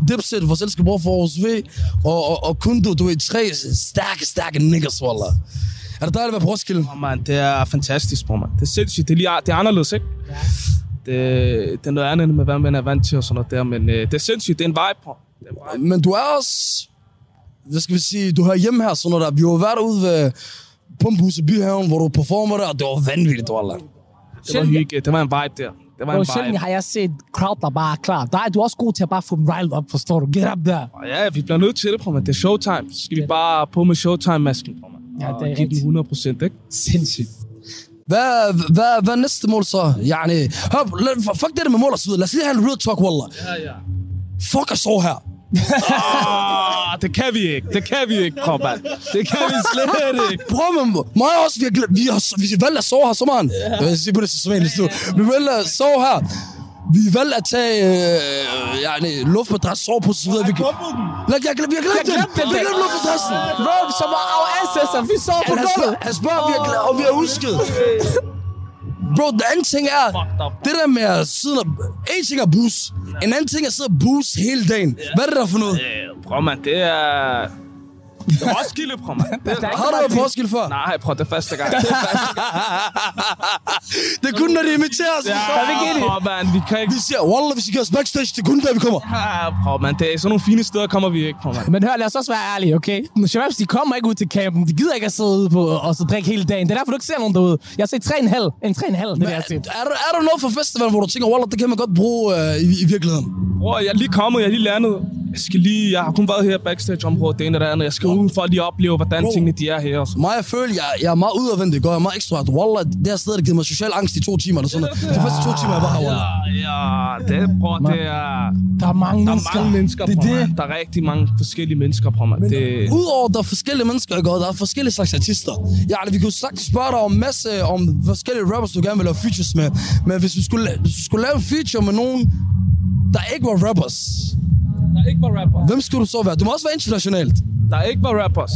Dipset, vores elsker bror for Aarhus V. Og, og, og Kundo, du er tre stærke, stærke niggas, wallah. Er det dejligt at være på Roskilde? Oh, man, det er fantastisk, bror, man. Det er sindssygt. Det er, lige, det er anderledes, ikke? Ja. Det, det er noget andet, med hvad man er vant til og sådan noget der, men øh, det er sindssygt. Det er en vibe, bror. Vibe. Men du er også... Hvad skal vi sige? Du hører hjemme her, sådan noget der. Vi har været ude ved Pumphuset Byhaven, hvor du performer der, og det var vanvittigt, wallah. Det var hygge. Det var en vibe der. Det var Bro, en sjældent har jeg set crowd, der bare er klar. Der er du også god til at bare få dem riled op, forstår du? Get up der. Ja, vi bliver nødt til det, bror, men det er showtime. Så skal vi bare på med showtime-masken, man. Ja, det er rigtigt. 100 procent, ikke? Sindssygt. Hvad, hvad, hvad er næste mål så? Yani, hør, fuck det der med mål og så videre. Lad os lige have en real talk, wallah. Ja, ja. Fuck os over her. Ah, det kan vi ikke. Det kan vi ikke, mand. Det kan vi slet ikke. Bror, men mig også, vi har, vi har, vi har valgt at sove her sommeren. Yeah. Jeg vil sige på det som en stue. Vi valgte at sove her. Vi valgte at tage øh, ja, nej, luftmadras, sovepose og videre. Vi, Lad, jeg, vi har glemt Jeg det. Vi har glemt luftmadrassen. Bro, som var our ancestor. Vi sov på gulvet. han spørger, om vi har glemt, og vi har husket. Bro, den anden ting er, det der med at sidde og... En ting er bus. En anden ting er at sidde og bus hele dagen. Hvad er det der for noget? Bror, mand, det er... Det [LAUGHS] er Roskilde. Det er Har du været på Roskilde før? Nej, bror, [LAUGHS] det er første gang. Det er kun, når de inviterer os. Ja, bror, mand, vi kan ikke... Vi siger, Wallah, hvis I giver os backstage, det er kun der, vi kommer. Ja, bror, mand, det er sådan nogle fine steder kommer vi ikke, bror, mand. Men hør, lad os også være ærlige, okay? Shababs, de kommer ikke ud til campen. De gider ikke at sidde ude på og så drikke hele dagen. Det er derfor, du ikke ser nogen derude. Jeg har set 3,5. En 3,5, det er det, jeg har set. Er der, er der noget for festivalen, hvor du tænker, Wallah, det kan man godt bruge øh, i, i virkeligheden? Bror, jeg er lige kommet, jeg er lige landet. Jeg skal lige... Jeg har kun været her backstage-området, det ene og det andet. Jeg skal ud for at lige opleve, hvordan Bro. tingene de er her. og så. Mig, jeg føler, jeg, jeg er meget udadvendig, går jeg er meget ekstra. Wallah, det her sted, der givet mig social angst i to timer eller sådan noget. De første to timer, jeg var her, Wallah. Ja, det, bror, det er... Der er mange Der er mennesker. mange mennesker, Det er det. mand. Der er rigtig mange forskellige mennesker, bror, mand. Det... Udover der er forskellige mennesker, ikke? og der er forskellige slags artister. Ja, vi kunne sagtens spørge dig om en masse om forskellige rappers, du gerne vil lave features med. Men hvis vi skulle, hvis vi skulle lave en feature med nogen, der ikke var rappers, Der ikke var rapper. hvem skulle du så være? Du må også være internationalt. Der ikke var rappers.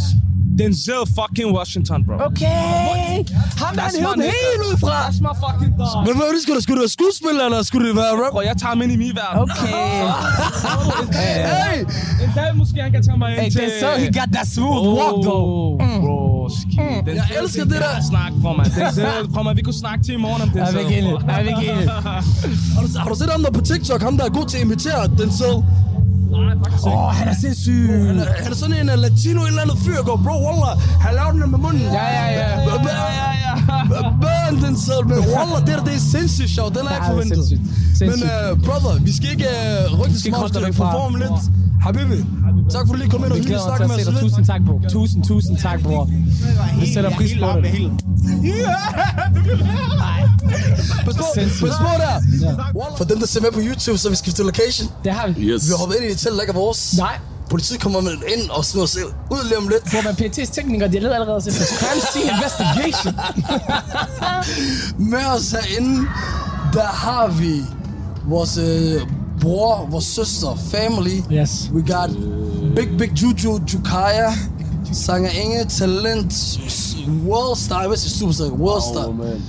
Denzel fucking Washington, bro. Okay. Ham der, han hævde den nigga. Helt ud fra. That's my fucking dog. Men hvad er det, skulle du? Skulle du være skuespiller, eller skulle du være rapper? Bro, jeg tager ham ind i min verden. Okay. Hey! En dag måske han kan tage mig ind Hey, til... er så, he got that smooth walk, though. Oh, bro, ski. Den Jeg elsker det der. Snak, bror, man. Denzel, bror, man. Vi kunne snakke til i morgen om det. Jeg er ikke enig. Jeg er ikke enig. Har du, har du set ham der på TikTok? Ham der er god til at imitere Denzel. Nej, faktisk. Åh, oh, han er sindssyg. Han er, han er sådan en uh, latino, eller anden fyr, går, bro, wallah, han laver den med munden. Ja, ja, ja. Børn den selv, men wallah, det der, det er sindssygt sjovt, den har jeg Ja, ikke det er forventet. sindssygt. Men uh, brother, vi skal ikke uh, skal smart, krydse dig vi fra. performe lidt. Habibi, tak for at du lige kom ind og mig snakke med os lidt. Tusind tak, bro. Tusind, tusind tak, bro. Vi sætter pris på det. Pas på, pas på der. For dem, der ser med på YouTube, så vi skifter location. Det har vi. Vi har hoppet ind i et telt, der ikke er vores. Nej. Politiet kommer med ind og smider os ud lige om lidt. Bro, men PT's teknikere, de har ledet allerede til crime scene investigation. [LAUGHS] Med os herinde, der har vi vores øh, bror, vores søster, family. Yes. We got Big Big Juju Jukaya, sanger Inge, talent, s- world star, jeg superstar, world star.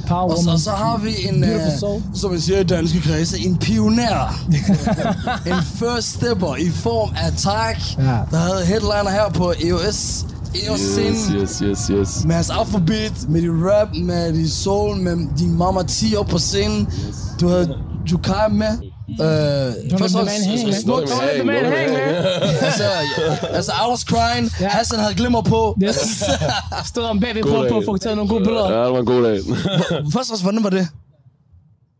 Power Og så, og så har vi en, Beautiful soul. som man siger i danske kredse, en pioner. [LAUGHS] en first stepper i form af Tak, Ja. der havde headliner her på EOS. EOS scenen. yes, yes, yes. Med hans afrobeat, med de rap, med de soul, med din Mama T op på scenen. Du havde Jukai med. Øh, og man hang, man. smukt. Don't let the man hang, man. altså, altså, I was crying. Ja. Hassan havde glimmer på. Yes. Stod om bagved på, på at få taget nogle gode billeder. Ja, det var en god dag. Først og fremmest, hvordan var det?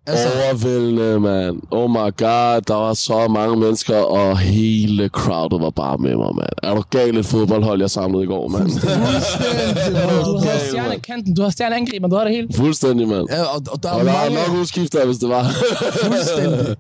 Altså, Overvældende, mand. Oh my god, der var så mange mennesker, og hele crowdet var bare med mig, mand. Er du gal et fodboldhold, jeg samlede i går, mand? Du har stjernekanten, du har stjerneangriber, du har det hele. Fuldstændig, mand. ja, og, og der Og er der var mange... nok udskifter, hvis det var. Fuldstændig.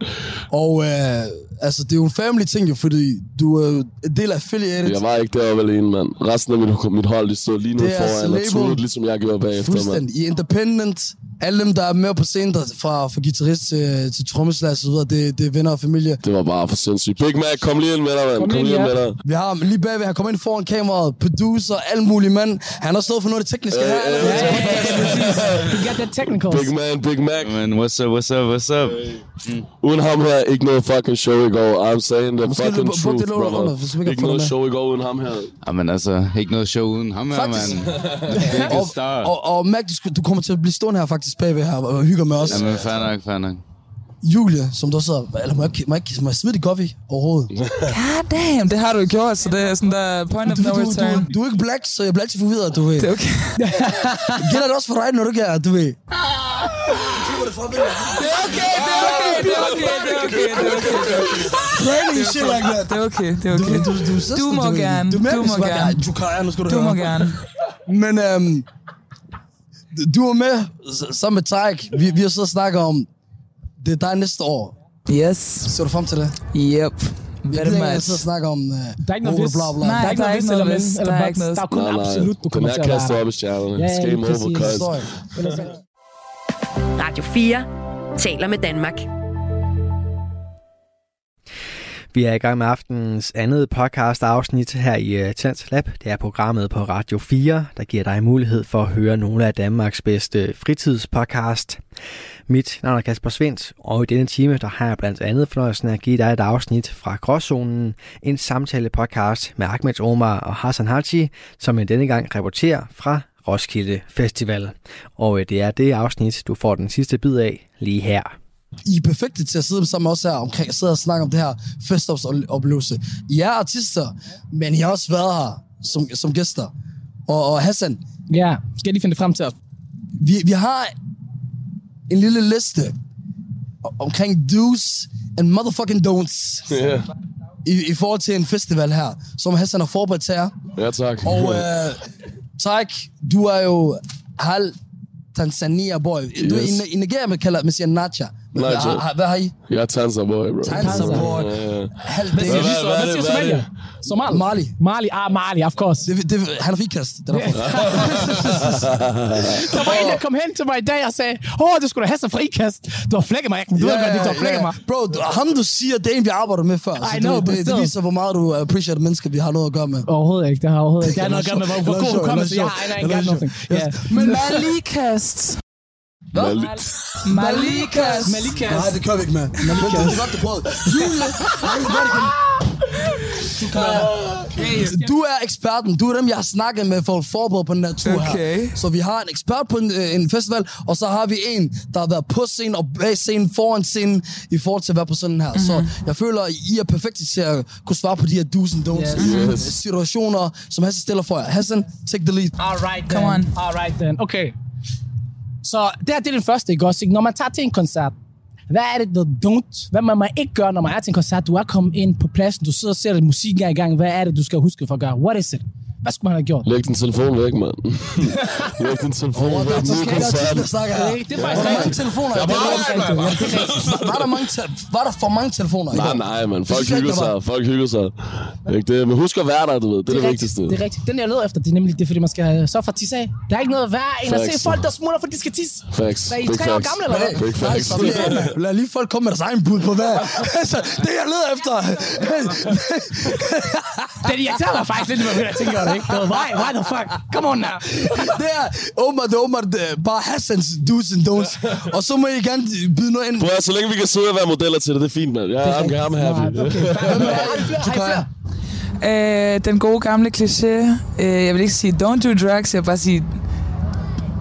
Og øh, altså, det er jo en family ting jo, fordi du er jo en del af affiliated. Jeg var ikke deroppe alene, mand. Resten af mit, mit hold, de stod lige nu Det foran og label. tudede, ligesom jeg gjorde bagefter, mand. Fuldstændig. I Independent, alle dem, der er med på scenen, der, fra, fra guitarist til, til trommeslager og så videre, det, det er venner og familie. Det var bare for sindssygt. Big Mac, kom lige ind med dig, mand. Kom Kom, lige ind ja. med dig. Vi har ham lige bagved, han kommer ind foran kameraet, producer, alt muligt mand. Han har stået for noget af det tekniske her. Øh, Ja, ja, ja, præcis. You got that technicals. Big man, Big Mac. Man, what's up, what's up, what's up? Uden ham her, ikke noget fucking show i går. I'm saying the Måske fucking du- truth, under, brother. hvis vi ikke noget med. show i går uden ham her. Jamen altså, ikke noget show uden ham her, Faktisk. mand. [LAUGHS] Star. Og, og Mac, du, du kommer til at blive stående her faktisk bagved her og hygger med os. Jamen, fair nok, fair nok. Julie, som der sidder, eller må jeg, ikke- må jeg, ikke- må jeg smide det coffee overhovedet? [LAUGHS] God damn, det har du gjort, så det er sådan der point of Du, no du, return. du, du er ikke black, så jeg bliver altid forvirret, du ved. Det er okay. [LAUGHS] Gælder det også for dig, når du er, du ved? Det er okay, det er okay, det er okay, det er okay, det er okay. Shit like that. Det er okay, det er okay. Du, du, du, Du må gerne, Du, du må gerne. Du kan, nu skal du, Du høre. må gerne. Men øhm, du var med sammen med Tarik. Vi, vi har og snakket om, det er dig næste år. Yes. Ser du frem til det? Yep. Vi Very ikke much. sidde og snakke om... Uh, Der er ikke noget vis. bla, bla. Nej, der er ikke der er noget noget eller men, Der er buts. ikke noget- Der er kun Nej, nej. absolut, du Den kommer er til at kastet være. op i stjernerne. Ja, ja, game over, cuz. Jeg. Radio 4 taler med Danmark. Vi er i gang med aftenens andet podcast afsnit her i øh, Tens Lab. Det er programmet på Radio 4, der giver dig mulighed for at høre nogle af Danmarks bedste fritidspodcast. Mit navn er Kasper Svendt, og i denne time der har jeg blandt andet fornøjelsen af at give dig et afsnit fra Gråzonen, en samtale-podcast med Ahmed Omar og Hassan Haji, som i denne gang rapporterer fra Roskilde Festival. Og øh, det er det afsnit, du får den sidste bid af lige her. I er perfekte til at sidde sammen med os her omkring, sidde og snakke om det her festivalsoplevelse. I er artister, men I har også været her som, som gæster. Og, og Hassan, Ja, skal jeg lige finde det frem til os? vi, vi har en lille liste omkring do's and motherfucking don'ts Ja, i, i forhold til en festival her, som Hassan har forberedt til jer. ja tak. Og øh, tak, du er jo halv Tanzania boy. Du er Yes. i, i Nigeria, man kalder man siger Nacha. Nacha. Har- har- Hvad har I? Jeg er Tanza boy, bro. Tanza boy. Ja, ja. Halv Hvad siger, Danish. hvad, hvad, siger Somalia? Somal? Mali. Mali, ah, Mali, of course. Det, det, han er frikast. Det er derfor. Der var en, der kom hen til mig i dag og sagde, åh, oh, du skulle da have så frikast. Du har flækket mig, men du ved godt, det, du har flækket mig. Bro, du- ham du siger, det er en, vi arbejder med før. I Så know, det, det, det, viser, hvor meget du appreciate mennesker, vi har noget at gøre med. Overhovedet ikke, det har overhovedet ikke. Det har noget at gøre med, hvor, god sjov, hukommelse eller jeg har. I sjov, ain't got nothing. Yeah. Men Malikast. Mali- Malikas. Malikas. Nej, det kører vi ikke med. Det er godt, du prøvede. Julie, det igen. Du er eksperten. Du er dem, jeg har snakket med for at forberede på den her tur Okay. her. Så vi har en ekspert på en, øh, en festival, og så har vi en, der har været på scenen og bag scenen, foran scenen, i forhold til at være på sådan her. Mm-hmm. Så jeg føler, at I er perfekte til at kunne svare på de her do's and don'ts. Yes. Yes. Situationer, som Hassan stiller for jer. Hassan, take the lead. All right, then. Come on. All right, then. Okay. Så det her det er den første, ikke også? Ikke? Når man tager til en koncert, hvad er det, der don't? Hvad må man ikke gøre, når man er til en koncert? Du er kommet ind på pladsen, du sidder og ser, at musikken er i gang. Hvad er det, du skal huske for at gøre? What is it? Hvad skulle man have gjort? Læg din telefon væk, mand. [LAUGHS] Læg din telefon væk. Er Okay, der er koncerten. tit, der snakker her. Det er faktisk der mange telefoner? Er er er rigtigt. Var- Var der, mange te- var der for mange telefoner? Nej, nej, man. Det Folk hygger der sig. Folk hygger sig. Ikke det? Men husk at være der, du ved. Det er det, vigtigste. Det er rigtigt. Den, jeg leder efter, det er nemlig det, fordi man skal så fra tisse af. Der er ikke noget værre, end at se folk, der smutter, fordi de skal tisse. Facts. Hvad er I tre år gamle, eller hvad? Big facts. så lad, lige folk komme med deres egen bud på hvad. [LAUGHS] altså, det jeg leder efter. [LAUGHS] Det irriterer mig faktisk lidt, når jeg tænker det? Det var, Why? Why the fuck? Come on now. [LAUGHS] det er åbenbart, det er åbenbart øh, bare Hassans do's and don'ts. Og så må I gerne byde noget ind. Prøv at, så længe vi kan sidde og være modeller til det, det er fint, mand. Jeg er ham, ham happy. Okay, fair. Øh, den gode gamle kliché. Øh, jeg vil ikke sige don't do drugs, jeg vil bare sige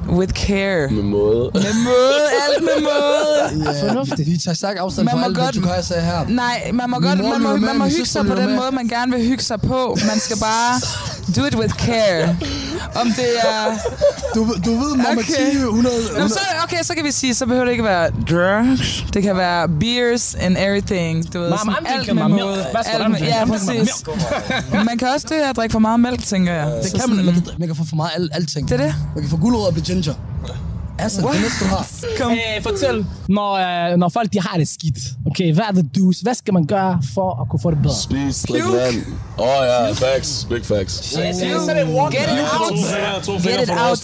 with care. Med måde. Med måde, alt med måde. Ja, Fornuftigt. Vi tager stærk afstand Man fra må alt, godt- det, du kan sige her. Nej, man må, godt, man må, man må hygge sig på den med. måde, man gerne vil hygge sig på. Man skal bare [LAUGHS] do it with care. Om det er... Du, du ved, Mama Okay. okay. 10, 100... Nå, men så, okay, så kan vi sige, så behøver det ikke være drugs. Det kan være beers and everything. Du ved, Mom, sådan alt med måde. Alt med, ja, præcis. Man kan også af at drikke for meget mælk, tænker jeg. Det Så kan man, sådan- man kan, man kan få for meget al, alting. Det er det. Man kan få gulerod og blive ginger. Altså, det næste, du har. Kom. Øh, fortæl, når, øh, når folk de har det skidt. Okay, hvad er the do's? Hvad skal man gøre for at kunne få det bedre? Spis, drik vand. Åh oh, ja, facts. Big facts. Det er walk Get it out. Get it out.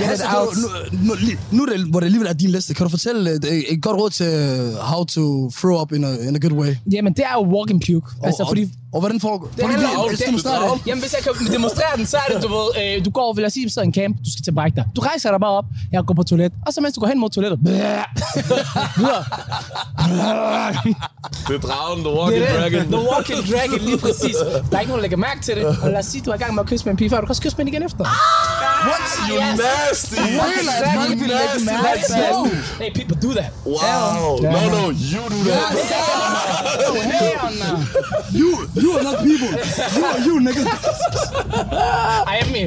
Get it out. Nu, nu, nu, nu er det, hvor det alligevel er din liste. Kan du fortælle et, et, et godt råd til uh, how to throw up in a, in a good way? Jamen, det er jo walk and puke. Altså, og, fordi... og, hvordan foregår Det hvordan du det, demonstrerer det? Jamen, hvis jeg kan demonstrere den, så er det, du ved, øh, du går, vil jeg sige, så en camp, du skal til brække dig. Du rejser dig bare op, jeg går på toilet, og så mens du går hen mod toilettet, videre. Det er dragen, the Det walking er dragon. det. The walking dragon, lige præcis. Der er ikke nogen, der lægger mærke til det. Og lad os sige, du er i gang med at kysse med en pige før, du kan også kysse med hende igen efter. What? You nasty. Exactly. You nasty. That's it. Hey, people do that. Wow. No, no, you do that. Oh, hell no. You, you are not people. You are you, nigga. I am me.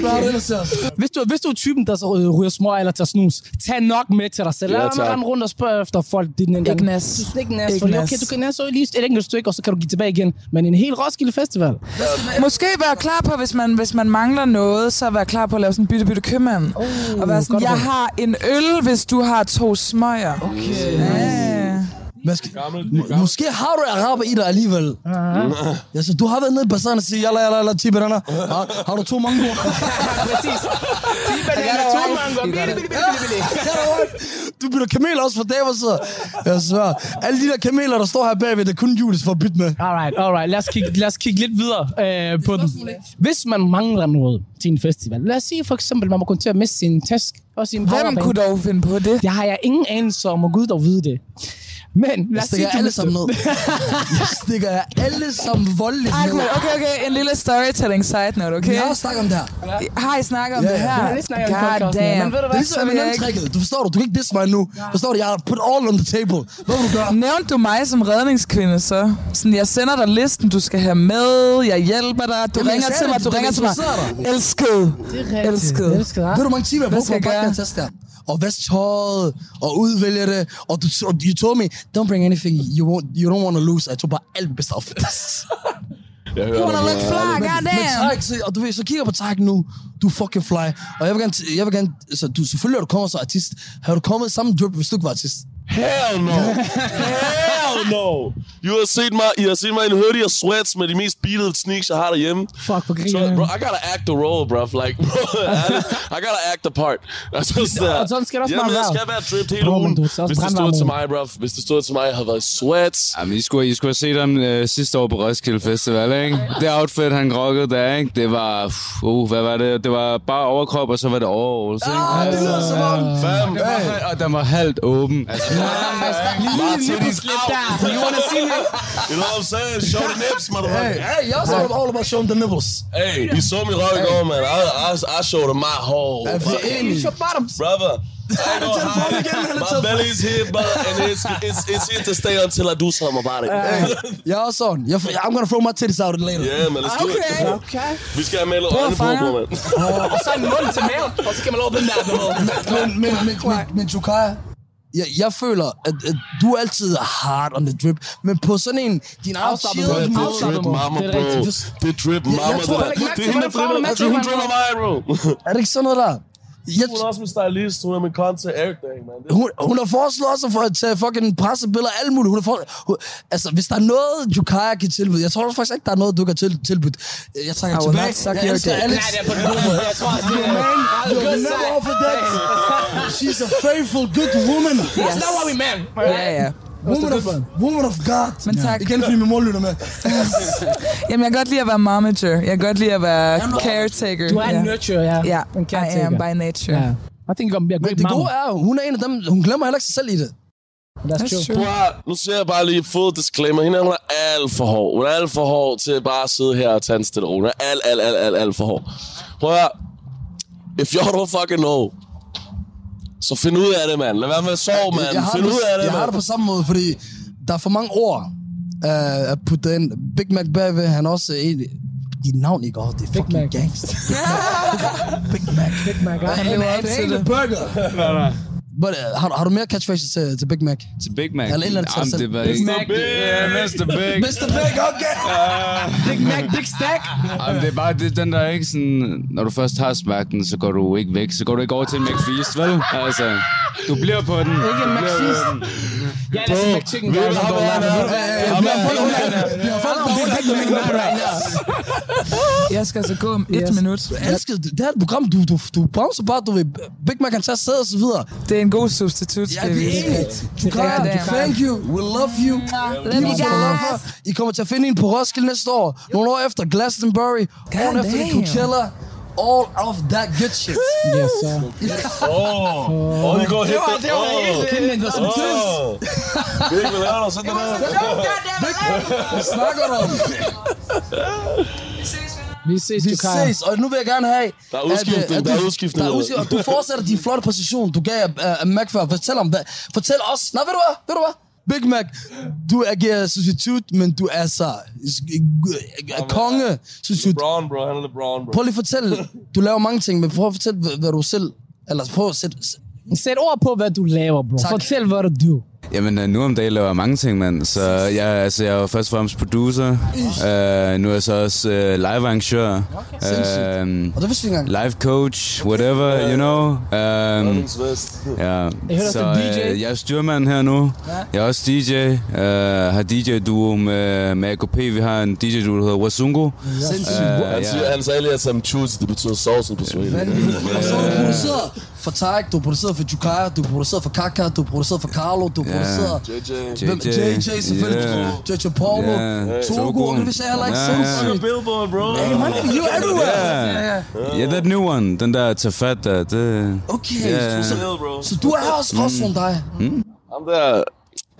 Hvad til os? Hvis du, hvis du er typen, der så øh, ryger smøg eller tager snus, tag nok med til dig selv. Ja, Lad tak. rende rundt og spørge efter folk. Det er Ikke nas. Du skal ikke nas, fordi nas. okay, du kan næste lige et enkelt stykke, og så kan du give tilbage igen. Men en hel Roskilde Festival. Måske være klar på, hvis man, hvis man mangler noget, så være klar på at lave sådan en bytte-bytte købmand. Oh, og være sådan, jeg har en øl, hvis du har to smøger. Okay. Ja. Hvad skal, må- måske har du araber i dig alligevel. Ja, så du har været nede i bazaaren og sige, jalla, jalla, jalla, 10 bananer. Har, har du to mango? [LAUGHS] Præcis. 10 bananer, to mango. Bili, bili, bili, bili. Du bytter kameler også for damer, så jeg svær. Alle de der kameler, der står her bagved, det er kun Julius for at bytte med. Alright, alright. Lad os kigge, lad os kigge lidt videre øh, på den. Hvis man mangler noget til en festival, lad os sige for eksempel, man må komme til at miste sin task og sin Hvem kunne dog finde på det? Det har jeg ingen anelse om, og Gud dog vide det. Men lad Jeg os sige, stikker du alle sammen ned. [LAUGHS] Jeg stikker jer alle sammen voldeligt Ej, ned. okay, okay, okay. En lille storytelling side note, okay? Vi har snakket om det her. Har I snakket om Ja, det ja. her? Vi har lige snakket om God podcasten her, damn. men ved du Det er ligesom M&M-tricket. Du forstår du? Du kan ikke disse mig nu. Forstår du? Jeg har put all on the table. Hvad vil du gøre? Nævnte du mig som redningskvinde, så? Sådan, jeg sender dig listen, du skal have med, jeg hjælper dig, du Jamen, ringer til det, mig, du det ringer til mig. Elsket. Det er rigtigt. Elsket. Elsket, ja. Ved du, hvor mange timer jeg Hvad brugte på at pakke den test der? Og vaske tøjet, og udvælge det. Og du, og you told me, don't bring anything you, won't, you don't want to lose. Jeg tog bare alt mit bedste outfits. Jeg hører You wanna look fly, Men goddamn. Tarek, så- og du ved, så kigger på Tarek nu, du fucking fly. Og jeg vil gerne, jeg vil gerne så du, selvfølgelig er du kommet som artist. Har du kommet samme drip, hvis du ikke var artist? Hell no. Hell no. You har set mig, I har set mig i en hoodie og sweats med de mest beatede sneaks, jeg har derhjemme. Fuck, hvor So, griner bro, I gotta act the role, bro. Like, bro, [LAUGHS] I gotta act the part. Altså, så, Og sådan skal det også Jamen, jeg være. skal være dripped hele Bro, ugen. du Hvis det stod til mig, bro. Hvis det stod til mig, jeg havde været sweats. Jamen, I skulle, I skulle have set ham øh, sidste år på Roskilde Festival, ikke? Det outfit, han rockede der, ikke? Det var... Uh, hvad var det? Det var bare overkrop, og så var det overalls, ikke? Ah, det lyder som om... Fam. Det var, og den var halvt åben. Altså, My titties out. You wanna see me? You know what I'm saying? Show the nips, Hey, motherfucker. hey, jeg er all about showing the nibbles. Hey, you saw me røv i går, man. I, I, I showed them my whole. Er vi fucking- enige? Your bottoms. Brother, I ain't gonna hide. My belly's here, brother, and it's, it's, it's here to stay until I do something about it. Jeg er også sådan. Jeg, I'm gonna throw my titties out later. Yeah, man, let's do it. Okay. Okay. Vi skal have malet Prøv at øjne på, fange. bro, man. Og så en mund til mave, og så kan man åbne den der. du ved. Men, men, jeg, jeg føler, at, at du er altid hard on the drip, men på sådan en, din chill måde. Det er drip mama, er bro. Det er drip mama, det der. Det er hende, der er dripper. Er Hun dripper mig, bro. Er det ikke sådan noget der? Jeg, Hun er også min stylist, hun er min content, everything, man. Det- hun, hun har foreslået også for at tage fucking pressebilleder og alt muligt. Hun har for, hun, altså, hvis der er noget, Jukaya kan tilbyde, jeg tror faktisk ikke, der er noget, du kan til, tilbyde. Jeg trækker tilbage. not suck Jeg elsker. Alex. Nej, det er på den. Jeg tror, det er... Man, you'll never offer that. She's a faithful, good woman. That's not what we meant. Ja, ja. Woman of, woman of God. Men tak. Igen, fordi min mor lytter med. [LAUGHS] Jamen, jeg kan godt lide at være momager. Jeg kan godt lide at være caretaker. Du er ja. en nurture, ja. Ja, En I caretaker. am by nature. Ja. I think you're gonna be a Men great det mom. gode er, jo, hun er en af dem, hun glemmer heller ikke sig selv i det. That's That's true. at, nu ser jeg bare lige full disclaimer. Hende hun er alt for hård. Hun er alt for hård til bare at sidde her og tage en stille ro. Hun er alt, alt, alt, alt, alt for hård. Prøv at, if y'all don't fucking know, så find ud af det, mand. Lad være med at sove, mand. Jeg Find det, ud af det, jeg har det på samme måde, fordi der er for mange ord uh, at putte ind. Big Mac bagved, han er også en... Dit navn ikke også, det er fucking Mac. gangster. [LAUGHS] Big Mac. Big Mac, ja. Han lever op Det er til ikke det. en burger. But, uh, har, du- har du mere catchphrases til, til Big Mac? til Big Mac. Eller et eller andet til Jamen, det var Big. Ja, Mr. Big. Mr. Big, okay. Big Mac, Big Stack. Jamen, det er bare det, den der ikke sådan... Når du først har smagt den, så går du ikke væk. Så går du ikke over til en McFeast, vel? Altså, du bliver på den. Ikke en McFeast. den. Ja, det er McChicken. Er- noget. ham er- Vi har fået en Big Mac. Jeg skal altså gå om et Yes. minut. Jeg elsker det. Det her program, du, du, du bremser bare, du ved, Big Mac kan tage sæde og så videre. Det er en god substitut, Ja, vi er enige. Jukaya, thank you. We love you. Love you guys. I kommer til at finde en på Roskilde næste år. Nogle år efter Glastonbury. Året efter damn. Coachella. All of that good shit. Yes, sir. [LAUGHS] Åh, åh, I går helt... det var helt- det var som åh. Big, hvad laver du? Sådan der. Hvad snakker du om? [LAUGHS] Vi ses, Vi Jukaya. ses, og nu vil jeg gerne have... Der er udskiftning, at, at der er du- udskiftning. Der er udskiftning, og du fortsætter din flotte position, du gav uh, Mac før. Fortæl om det. Fortæl os. Nej, ved du hvad? Ved du hvad? Big Mac, du agerer substitut, men du er så konge substitut. LeBron, bro. Han er LeBron, bro. Prøv lige at fortælle. Du laver mange ting, men prøv at fortælle, hvad, hvad du selv... Eller prøv at sætte... Sæt ord på, hvad du laver, bro. Tak. Fortæl, hvad du do. Jamen, øh, nu om dagen laver jeg mange ting, mand. Så jeg, altså, jeg er jo først og fremmest producer. Uh, nu er jeg så også uh, live-arrangør. Sindssygt. Og det vidste vi ikke engang. Live coach, whatever, you know. Um, ja. Så er øh, jeg er styrmand her nu. Jeg er også DJ. Uh, har DJ-duo med, med AKP. Vi har en DJ-duo, der hedder Wasungo. Sindssygt. Øh, Han, siger, han sagde lige, at som choose, det betyder sovsen på swahili. Og så har du produceret for Tarik, du har produceret for Jukaya, du har produceret for Kaka, du har produceret for Carlo, du har Ja. produceret... JJ. Hvem? JJ selvfølgelig. JJ Paulo. Ja. Togo, og det vil jeg heller ikke Ja, ja. sindssygt. Billboard, bro. Hey, man, you everywhere. Ja, yeah, that new one. Den der tager fat der, det... Okay, Ja. så, så du er også også som dig. Ham der,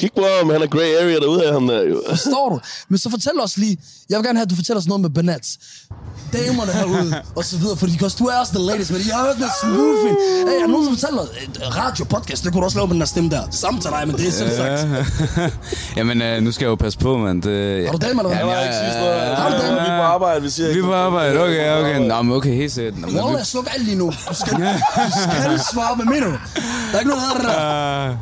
kig på ham, han er grey area derude af ham der, jo. Forstår du? Men så fortæl os lige, jeg vil gerne have, at du fortæller os noget med Banats. Damerne herude, og så videre, fordi du er også the latest, men jeg har hørt noget smoothing. Hey, er der nogen, som fortæller radio, podcast, det kunne du også lave med den der stemme der. Samme til dig, men det er selv sagt. Ja. [LAUGHS] Jamen, øh, nu skal jeg jo passe på, mand. Det, Har du damer, eller hvad? Jamen, Jeg har jeg- ikke sidst noget. Har du damer? Vi er på arbejde, vi siger Vi er på arbejde, okay, okay. Nå, men okay, helt sikkert. Nå, vi- jeg slukker alt lige nu. Du skal, du skal [LAUGHS] svare, hvad mener du? Der er ikke noget, der der.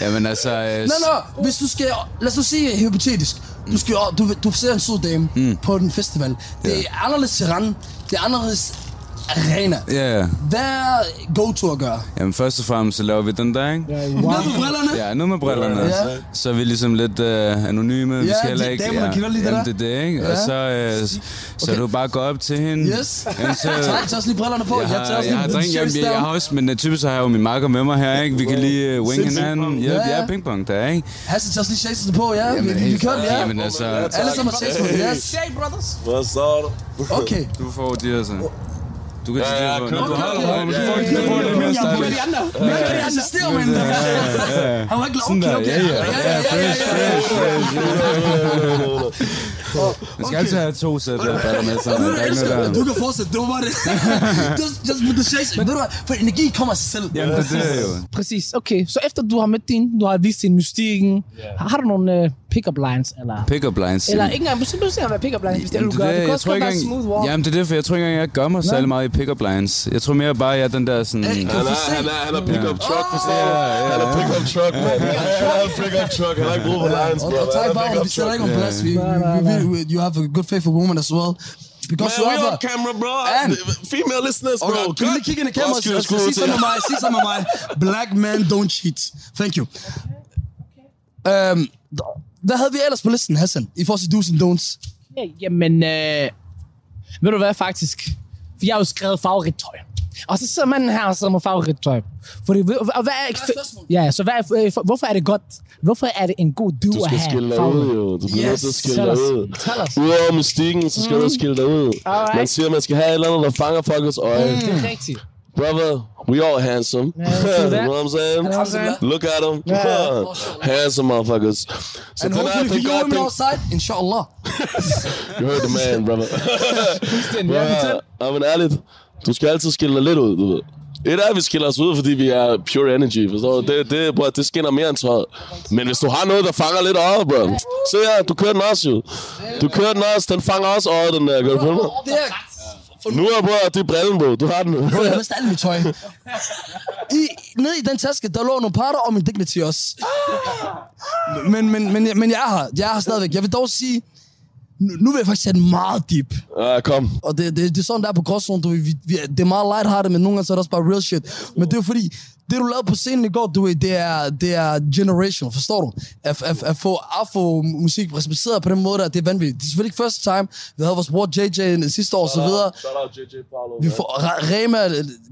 Jamen, altså... øh, Nå, nå, hvis du skal, lad os nu sige hypotetisk, du, skal, du, du ser en sød dame mm. på den festival. Det er anderledes terræn, det er anderledes arena. Ja, ja. Hvad er go-to at gøre? Jamen, først og fremmest så laver vi den der, ikke? Ned med brillerne? Ja, nu med brillerne. Ja. Så er vi ligesom lidt øh, anonyme. vi Ja, skal heller de ikke... damerne kender lige det Jamen, der. det er det, ikke? Og Ja. så, øh, så Okay. du bare går op til hende. Yes. Jamen, så, [LAUGHS] Tag, tag også lige brillerne på. jeg Jeg tager har, også jeg har lige drink, jamen, jeg, jeg har også, men uh, typisk så har jeg jo min marker med mig her, ikke? Vi kan lige uh, wing hinanden. Ja, Ja, vi ja. er pingpong der, ikke? Hassan tager også lige shakesene på, ja. Vi, vi, vi kører ja. Jamen, altså... Alle sammen har shakes på, yes. Hvad så? Okay. Du får de her så. Du kan Ja, ja, det Når du Okay, på, men du får får okay, lidt mere Jeg stylish. vil de andre. Men jeg kan assistere med den. Han var ikke okay, der, okay. ja, ja. Ja, fresh, fresh, fresh. Man skal altid have to sæt der batter med sig. Ikke. Du kan fortsætte, det var bare det. [LAUGHS] just, with the shakes. Men ved du hvad, for energi kommer af sig selv. Jamen, det er det jo. Præcis, okay. Så efter du har mødt din, du har vist din mystikken, har, har du nogle uh, pick-up lines? Eller, Pick-up lines. eller ikke engang, måske du ser, hvad pick-up lines, hvis det du gør. Det kan jeg også godt være smooth walk. Jamen, det er derfor, jeg tror ikke engang, jeg gør mig særlig meget i pick-up lines. Jeg tror mere bare, jeg er den der sådan... Hey, Han er, han er, han er pick-up truck, forstår du? Han er pick-up truck, man. Han er pick-up truck. Han har ikke brug for lines, bro. og tak bare, vi sætter ikke om plads. You have a good faithful woman as well. Because Man, we have on camera, bro. And- Female listeners, bro. Okay, kan lige kigge ind i kameraet og Undskyld, sige til- med mig, sig sammen med mig. Black men don't cheat. Thank you. Um, hvad havde vi ellers på listen, Hassan, i forhold til do's and don'ts? Ja, jamen, øh, ved du hvad faktisk? For jeg har jo skrevet favorittøj. Og så sidder manden her og sidder med favorittøj. Fordi, og hvad er, ja, så hvad er, øh, for- hvorfor er det godt? Hvorfor er det en god do Du at skal have skille dig ud, jo. Du bliver nødt til at skille dig ud. Udover mystikken, så skal du skille dig ud. Alright. Man siger, man skal have et eller andet, der fanger folkets øje. Det er rigtigt. Brother, we all handsome. Yeah, [LAUGHS] you know what I'm saying? You know what I'm saying? Look at them. Yeah. [LAUGHS] handsome motherfuckers. Så And hopefully for den you gør women den. outside, inshallah. [LAUGHS] You heard the man, brother. Fuldstændig. Ja, men ærligt, du skal altid skille dig lidt ud, du ved. Et er, at vi skiller os ud, fordi vi er pure energy, forstår du? Det, det, bro, det skinner mere end tøjet. Men hvis du har noget, der fanger lidt øjet, bro. Se her, du kører den også, jo. Du kører den også, den fanger også øjet, den der. Kan du følge mig? Nu er, bro, det er brillen, bro. Du har den. Bro, jeg mistet alt mit tøj. I, nede i den taske, der lå nogle parter og min dignity også. Men, men, men, men jeg er her. Jeg er her stadigvæk. Jeg vil dog sige, nu, nu vil jeg faktisk tage den meget deep. Ja, kom. Og det, det, det er sådan, der er på gråzonen. Du, vi, vi, det er meget lighthearted, men nogle gange så er det også bare real shit. Men det er jo fordi, det du lavede på scenen i går, du ved, det er, det er generation, forstår du? At, at, at få afro-musik respekteret på den måde, der, det er vanvittigt. Det er selvfølgelig ikke first time. Vi havde vores bror JJ sidste år og så videre. Shout out JJ Paulo. Vi får Rema,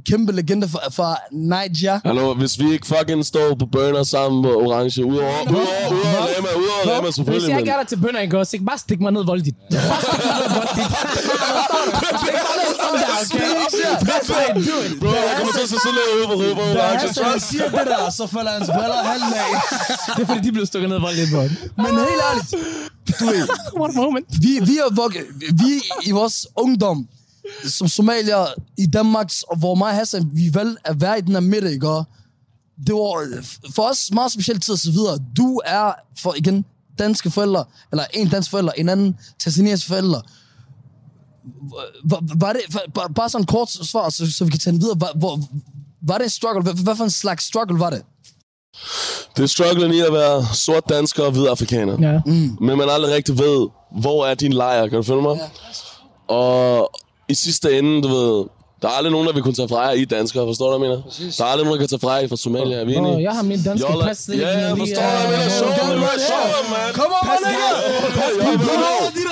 kæmpe legende fra, fra Niger. Hallo, hvis vi ikke fucking står på burner sammen på orange, udover, udover Rema, udover Rema Hvis selvfølgelig, jeg men... ikke er der til bønder i går, så bare stik mig ned voldigt. Bare stik mig ned voldigt. [LAUGHS] [LAUGHS] Sådan okay? That's how I do it. Bro, jeg kommer til at se så lidt ud på på Da. Hassan siger det der, så falder hans briller halvt af. Det er fordi, de blev stukket ned voldigt på. Men helt ærligt, du ved, [LAUGHS] What a moment. vi, vi, er vok- vi i vores ungdom, som somalier i Danmark, og hvor mig og Hassan, vi valgte at være i den her midte, ikke? Det var for os meget specielt tid og så videre. Du er for, igen, danske forældre, eller en dansk forælder, en anden tanzaniansk forælder. Var, var det, bare, bare sådan kort svar, så, så vi kan tage den videre. Var, hvor, var det en struggle? Hvad, hvad for en slags struggle var det? Det er strugglen i at være sort dansker og hvid afrikaner. Ja. Mm. Men man aldrig rigtig ved, hvor er din lejr, kan du følge mig? Og i sidste ende, du ved, der er aldrig nogen, der vil kunne tage fra jer, I danskere, forstår du, hvad jeg mener? Der er aldrig nogen, der kan tage fra jer fra Somalia, er vi enige? Jeg har min danske Jolla- pas. Ja, ja, forstår du, hvad jeg mener? Show them, man, show them, man. Kom on, man, det nigga. Pas men- Bro, de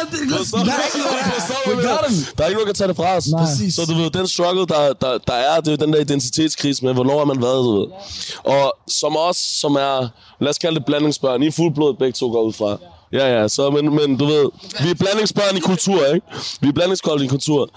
der- er ikke nogen, der kan tage det fra os. Præcis. Så du ved, den struggle, der, der, der er, det er jo den der identitetskrise med, hvornår har man været, du ved. Og som os, som er, lad os kalde det blandingsbørn, I er fuldblodet begge to går ud fra. Ja, ja, så, men, men du ved, vi er blandingsbørn i kultur, ikke? Vi er blandingskold i kultur.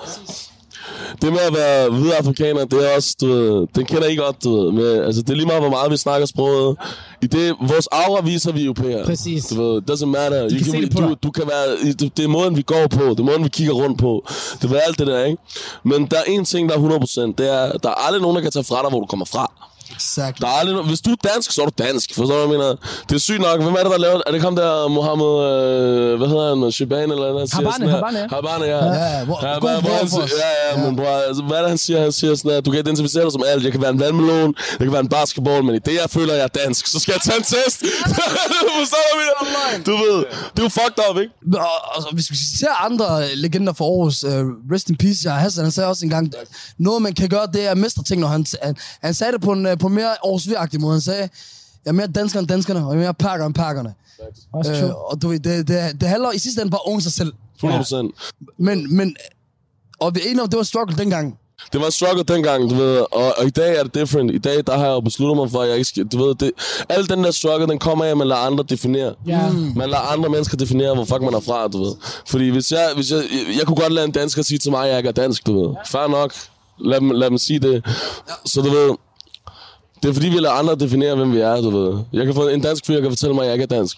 Det med at være hvide afrikaner, det er også, du ved, den kender I godt, du ved. Med, altså, det er lige meget, hvor meget vi snakker sproget. I det, vores aura viser vi europæere. Præcis. Du ved, doesn't matter. De You kan på du, du kan være, det, det er måden, vi går på. Det er måden, vi kigger rundt på. Det er alt det der, ikke? Men der er en ting, der er 100%. Det er, der er aldrig nogen, der kan tage fra dig, hvor du kommer fra. Exactly. Der er aldrig, no- hvis du er dansk, så er du dansk. Forstår du, hvad jeg mener? Det er sygt nok. Hvem er det, der laver Er det ham der, Mohammed... Øh, hvad hedder han? Shiban eller noget? Habane, Habane, ja. Habane, ja. Ja, hvor- ja, god hvor- hvor bror han for siger-. Ja, ja, men bror, altså, hvad er det, han siger? Han siger sådan, at du kan identificere dig som alt. Jeg kan være en vandmelon, jeg kan være en basketball, men i det, jeg føler, jeg er dansk, så skal jeg tage en test. [LAUGHS] Forstår du, hvad? Du ved, det er jo fucked up, ikke? Og, altså, hvis vi ser andre øh, legender fra Aarhus, uh, rest in peace, ja, Hassan, han sagde også engang, noget man kan gøre, det er at mestre ting, når han, han, han sagde det på en, øh, på mere Aarhus-agtig måde. Han sagde, jeg er mere dansker end danskerne, og jeg er mere pakker end pakkerne. Øh, og du ved, det, det, det handler i sidste ende bare om sig selv. 100%. Men, men, og vi er enige om, det var struggle dengang. Det var struggle dengang, du ved, og, og i dag er det different. I dag, der har jeg jo besluttet mig for, at jeg ikke skal, du ved, det, al den der struggle, den kommer af, at man lader andre definere. Ja. Man lader andre mennesker definere, hvor fuck man er fra, du ved. Fordi hvis jeg, hvis jeg, jeg, jeg kunne godt lade en dansker sige til mig, at jeg ikke er dansk, du ved. Fair nok. Lad dem, lad dem sige det. Så du ved, det er fordi, vi lader andre definere, hvem vi er, du ved. Jeg kan få, en dansk fyr kan fortælle mig, at jeg ikke er dansk.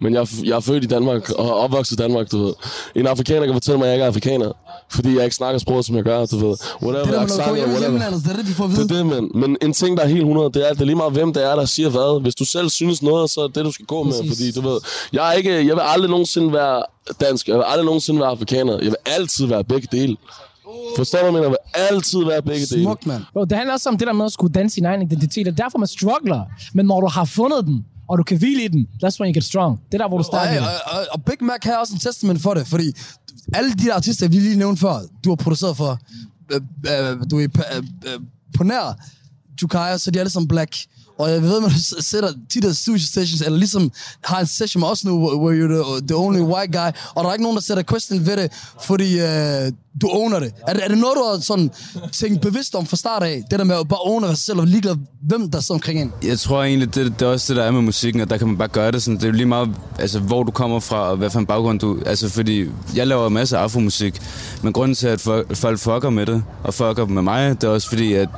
Men jeg, er- jeg er født i Danmark og er opvokset i Danmark, du ved. En afrikaner kan fortælle mig, at jeg ikke er afrikaner. Fordi jeg ikke snakker sproget, som jeg gør, du ved. Whatever, Det der accent, whatever. hjemlandet, det er det, vi får vide. Det er det, men, men en ting, der er helt 100, det er, at det er lige meget, hvem det er, der siger hvad. Hvis du selv synes noget, så er det det, du skal gå med. Præcis. Fordi du ved, jeg, er ikke, jeg vil aldrig nogensinde være dansk. Jeg vil aldrig nogensinde være afrikaner. Jeg vil altid være begge dele. Forstår du, hvad jeg mener? Vil altid være begge dele. Smukt, mand. Bro, det handler også om det der med at skulle danse sin egen identitet. Det er derfor, man struggler. Men når du har fundet den, og du kan hvile i den, that's when you get strong. Det er der, hvor du starter. og, og, og Big Mac har også en testament for det, fordi alle de der artister, vi lige nævnte før, du har produceret for, øh, øh, du er øh, øh, på nær Jukaya, så de er alle sammen black. Og jeg ved, at man sætter de der studio sessions, eller ligesom har en session med os nu, where you're the, the only white guy, og der er ikke nogen, der sætter question ved det, fordi øh, du owner det. Er, er det noget, du har sådan tænkt bevidst om fra start af? Det der med at bare owner sig selv, og ligeglad, hvem der sidder omkring en? Jeg tror egentlig, det, det er også det, der er med musikken, og der kan man bare gøre det sådan. Det er lige meget, altså, hvor du kommer fra, og hvad for en baggrund du... Altså, fordi jeg laver masser af afromusik, men grunden til, at folk fucker med det, og fucker med mig, det er også fordi, at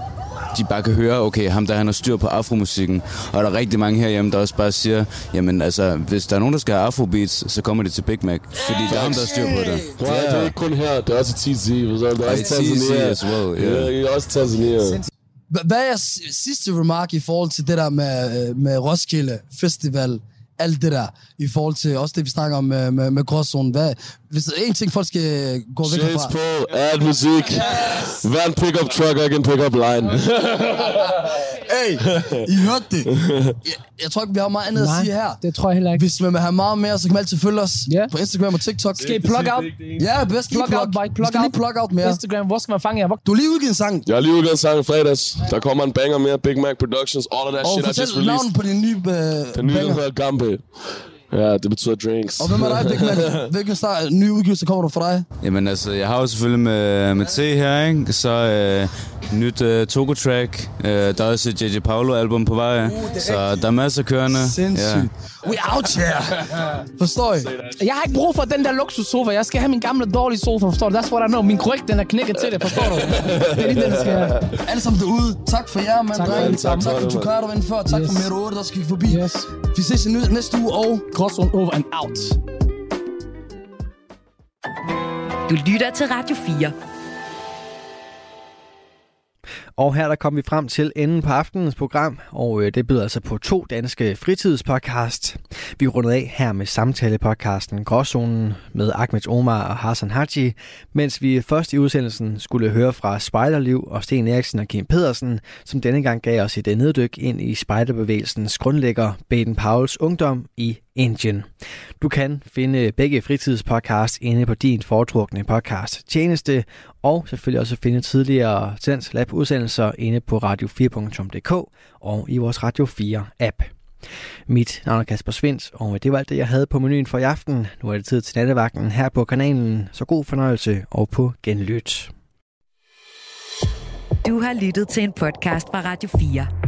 de bare kan høre, okay, ham der han har styr på afromusikken. Og der er rigtig mange herhjemme, der også bare siger, jamen altså, hvis der er nogen, der skal have afrobeats, så kommer de til Big Mac. Fordi det er ham, der har styr på det. Wow, det er ikke kun her, det er også i TZ. Det er også TZ Tanzania. as well, Ja, yeah. det er også Tanzania. Hva- Hvad er jeres sidste remark i forhold til det der med, øh, med Roskilde Festival, alt det der, i forhold til også det, vi snakker om med, med, med gråzonen? Hvad, hvis der er en ting, folk skal gå væk Shades fra. på, add musik. Vær en pick-up truck og ikke en pick-up line. [LAUGHS] Hey, I hørte det. Jeg, jeg tror ikke, vi har meget andet Nej, at sige her. det tror jeg heller ikke. Hvis man vil have meget mere, så kan man altid følge os Ja. på Instagram og TikTok. Skal I plug out? Ja, bedst lige Plug out, plug. Mike. Vi Plug skal lige out. plug out mere. Instagram, hvor skal man fange jer? Hvor... Du har lige udgivet en sang. Jeg har lige udgivet en sang i fredags. Der kommer en banger mere. Big Mac Productions. All of that Og shit I just fortæl released. navnet på din nye uh, Den nye, der banger. hedder Gambe. Ja, det betyder drinks. Og hvem er dig, Big Man? [LAUGHS] Hvilken start, nye udgivelse kommer der fra dig? Jamen altså, jeg har jo selvfølgelig med, med T her, ikke? Så øh, nyt øh, Togo-track. Øh, der er også et J.J. Paolo-album på vej. så der er masser kørende. Sindssygt. We out here. Forstår I? Jeg har ikke brug for den der luksussofa. Jeg skal have min gamle dårlige sofa, forstår du? That's what I know. Min kryg, den er knækket til det, forstår du? [LAUGHS] Det er lige den, jeg skal have. Alle sammen derude. Tak for jer, mand. Tak for alle sammen. Tak for var indenfor. Tak Yes. for Mero 8, der skal forbi. Yes. Vi ses i næ- næste uge, og Gråzone over and out. Du lytter til Radio 4. Og her der kom vi frem til enden på aftenens program, og øh, det byder altså på to danske fritidspodcast. Vi rundede af her med samtalepodcasten Gråzonen med Ahmed Omar og Hassan Haji, mens vi først i udsendelsen skulle høre fra Spejderliv og Sten Eriksen og Kim Pedersen, som denne gang gav os et neddyk ind i spejderbevægelsens grundlægger Baden Pauls ungdom i Indien. Du kan finde begge fritidspodcasts inde på din foretrukne podcast tjeneste, og selvfølgelig også finde tidligere Tendens Lab udsendelser inde på radio4.dk og i vores Radio 4 app. Mit navn er Kasper Svens, og det var alt det, jeg havde på menuen for i aften. Nu er det tid til nattevagten her på kanalen, så god fornøjelse og på genlyt. Du har lyttet til en podcast fra Radio 4.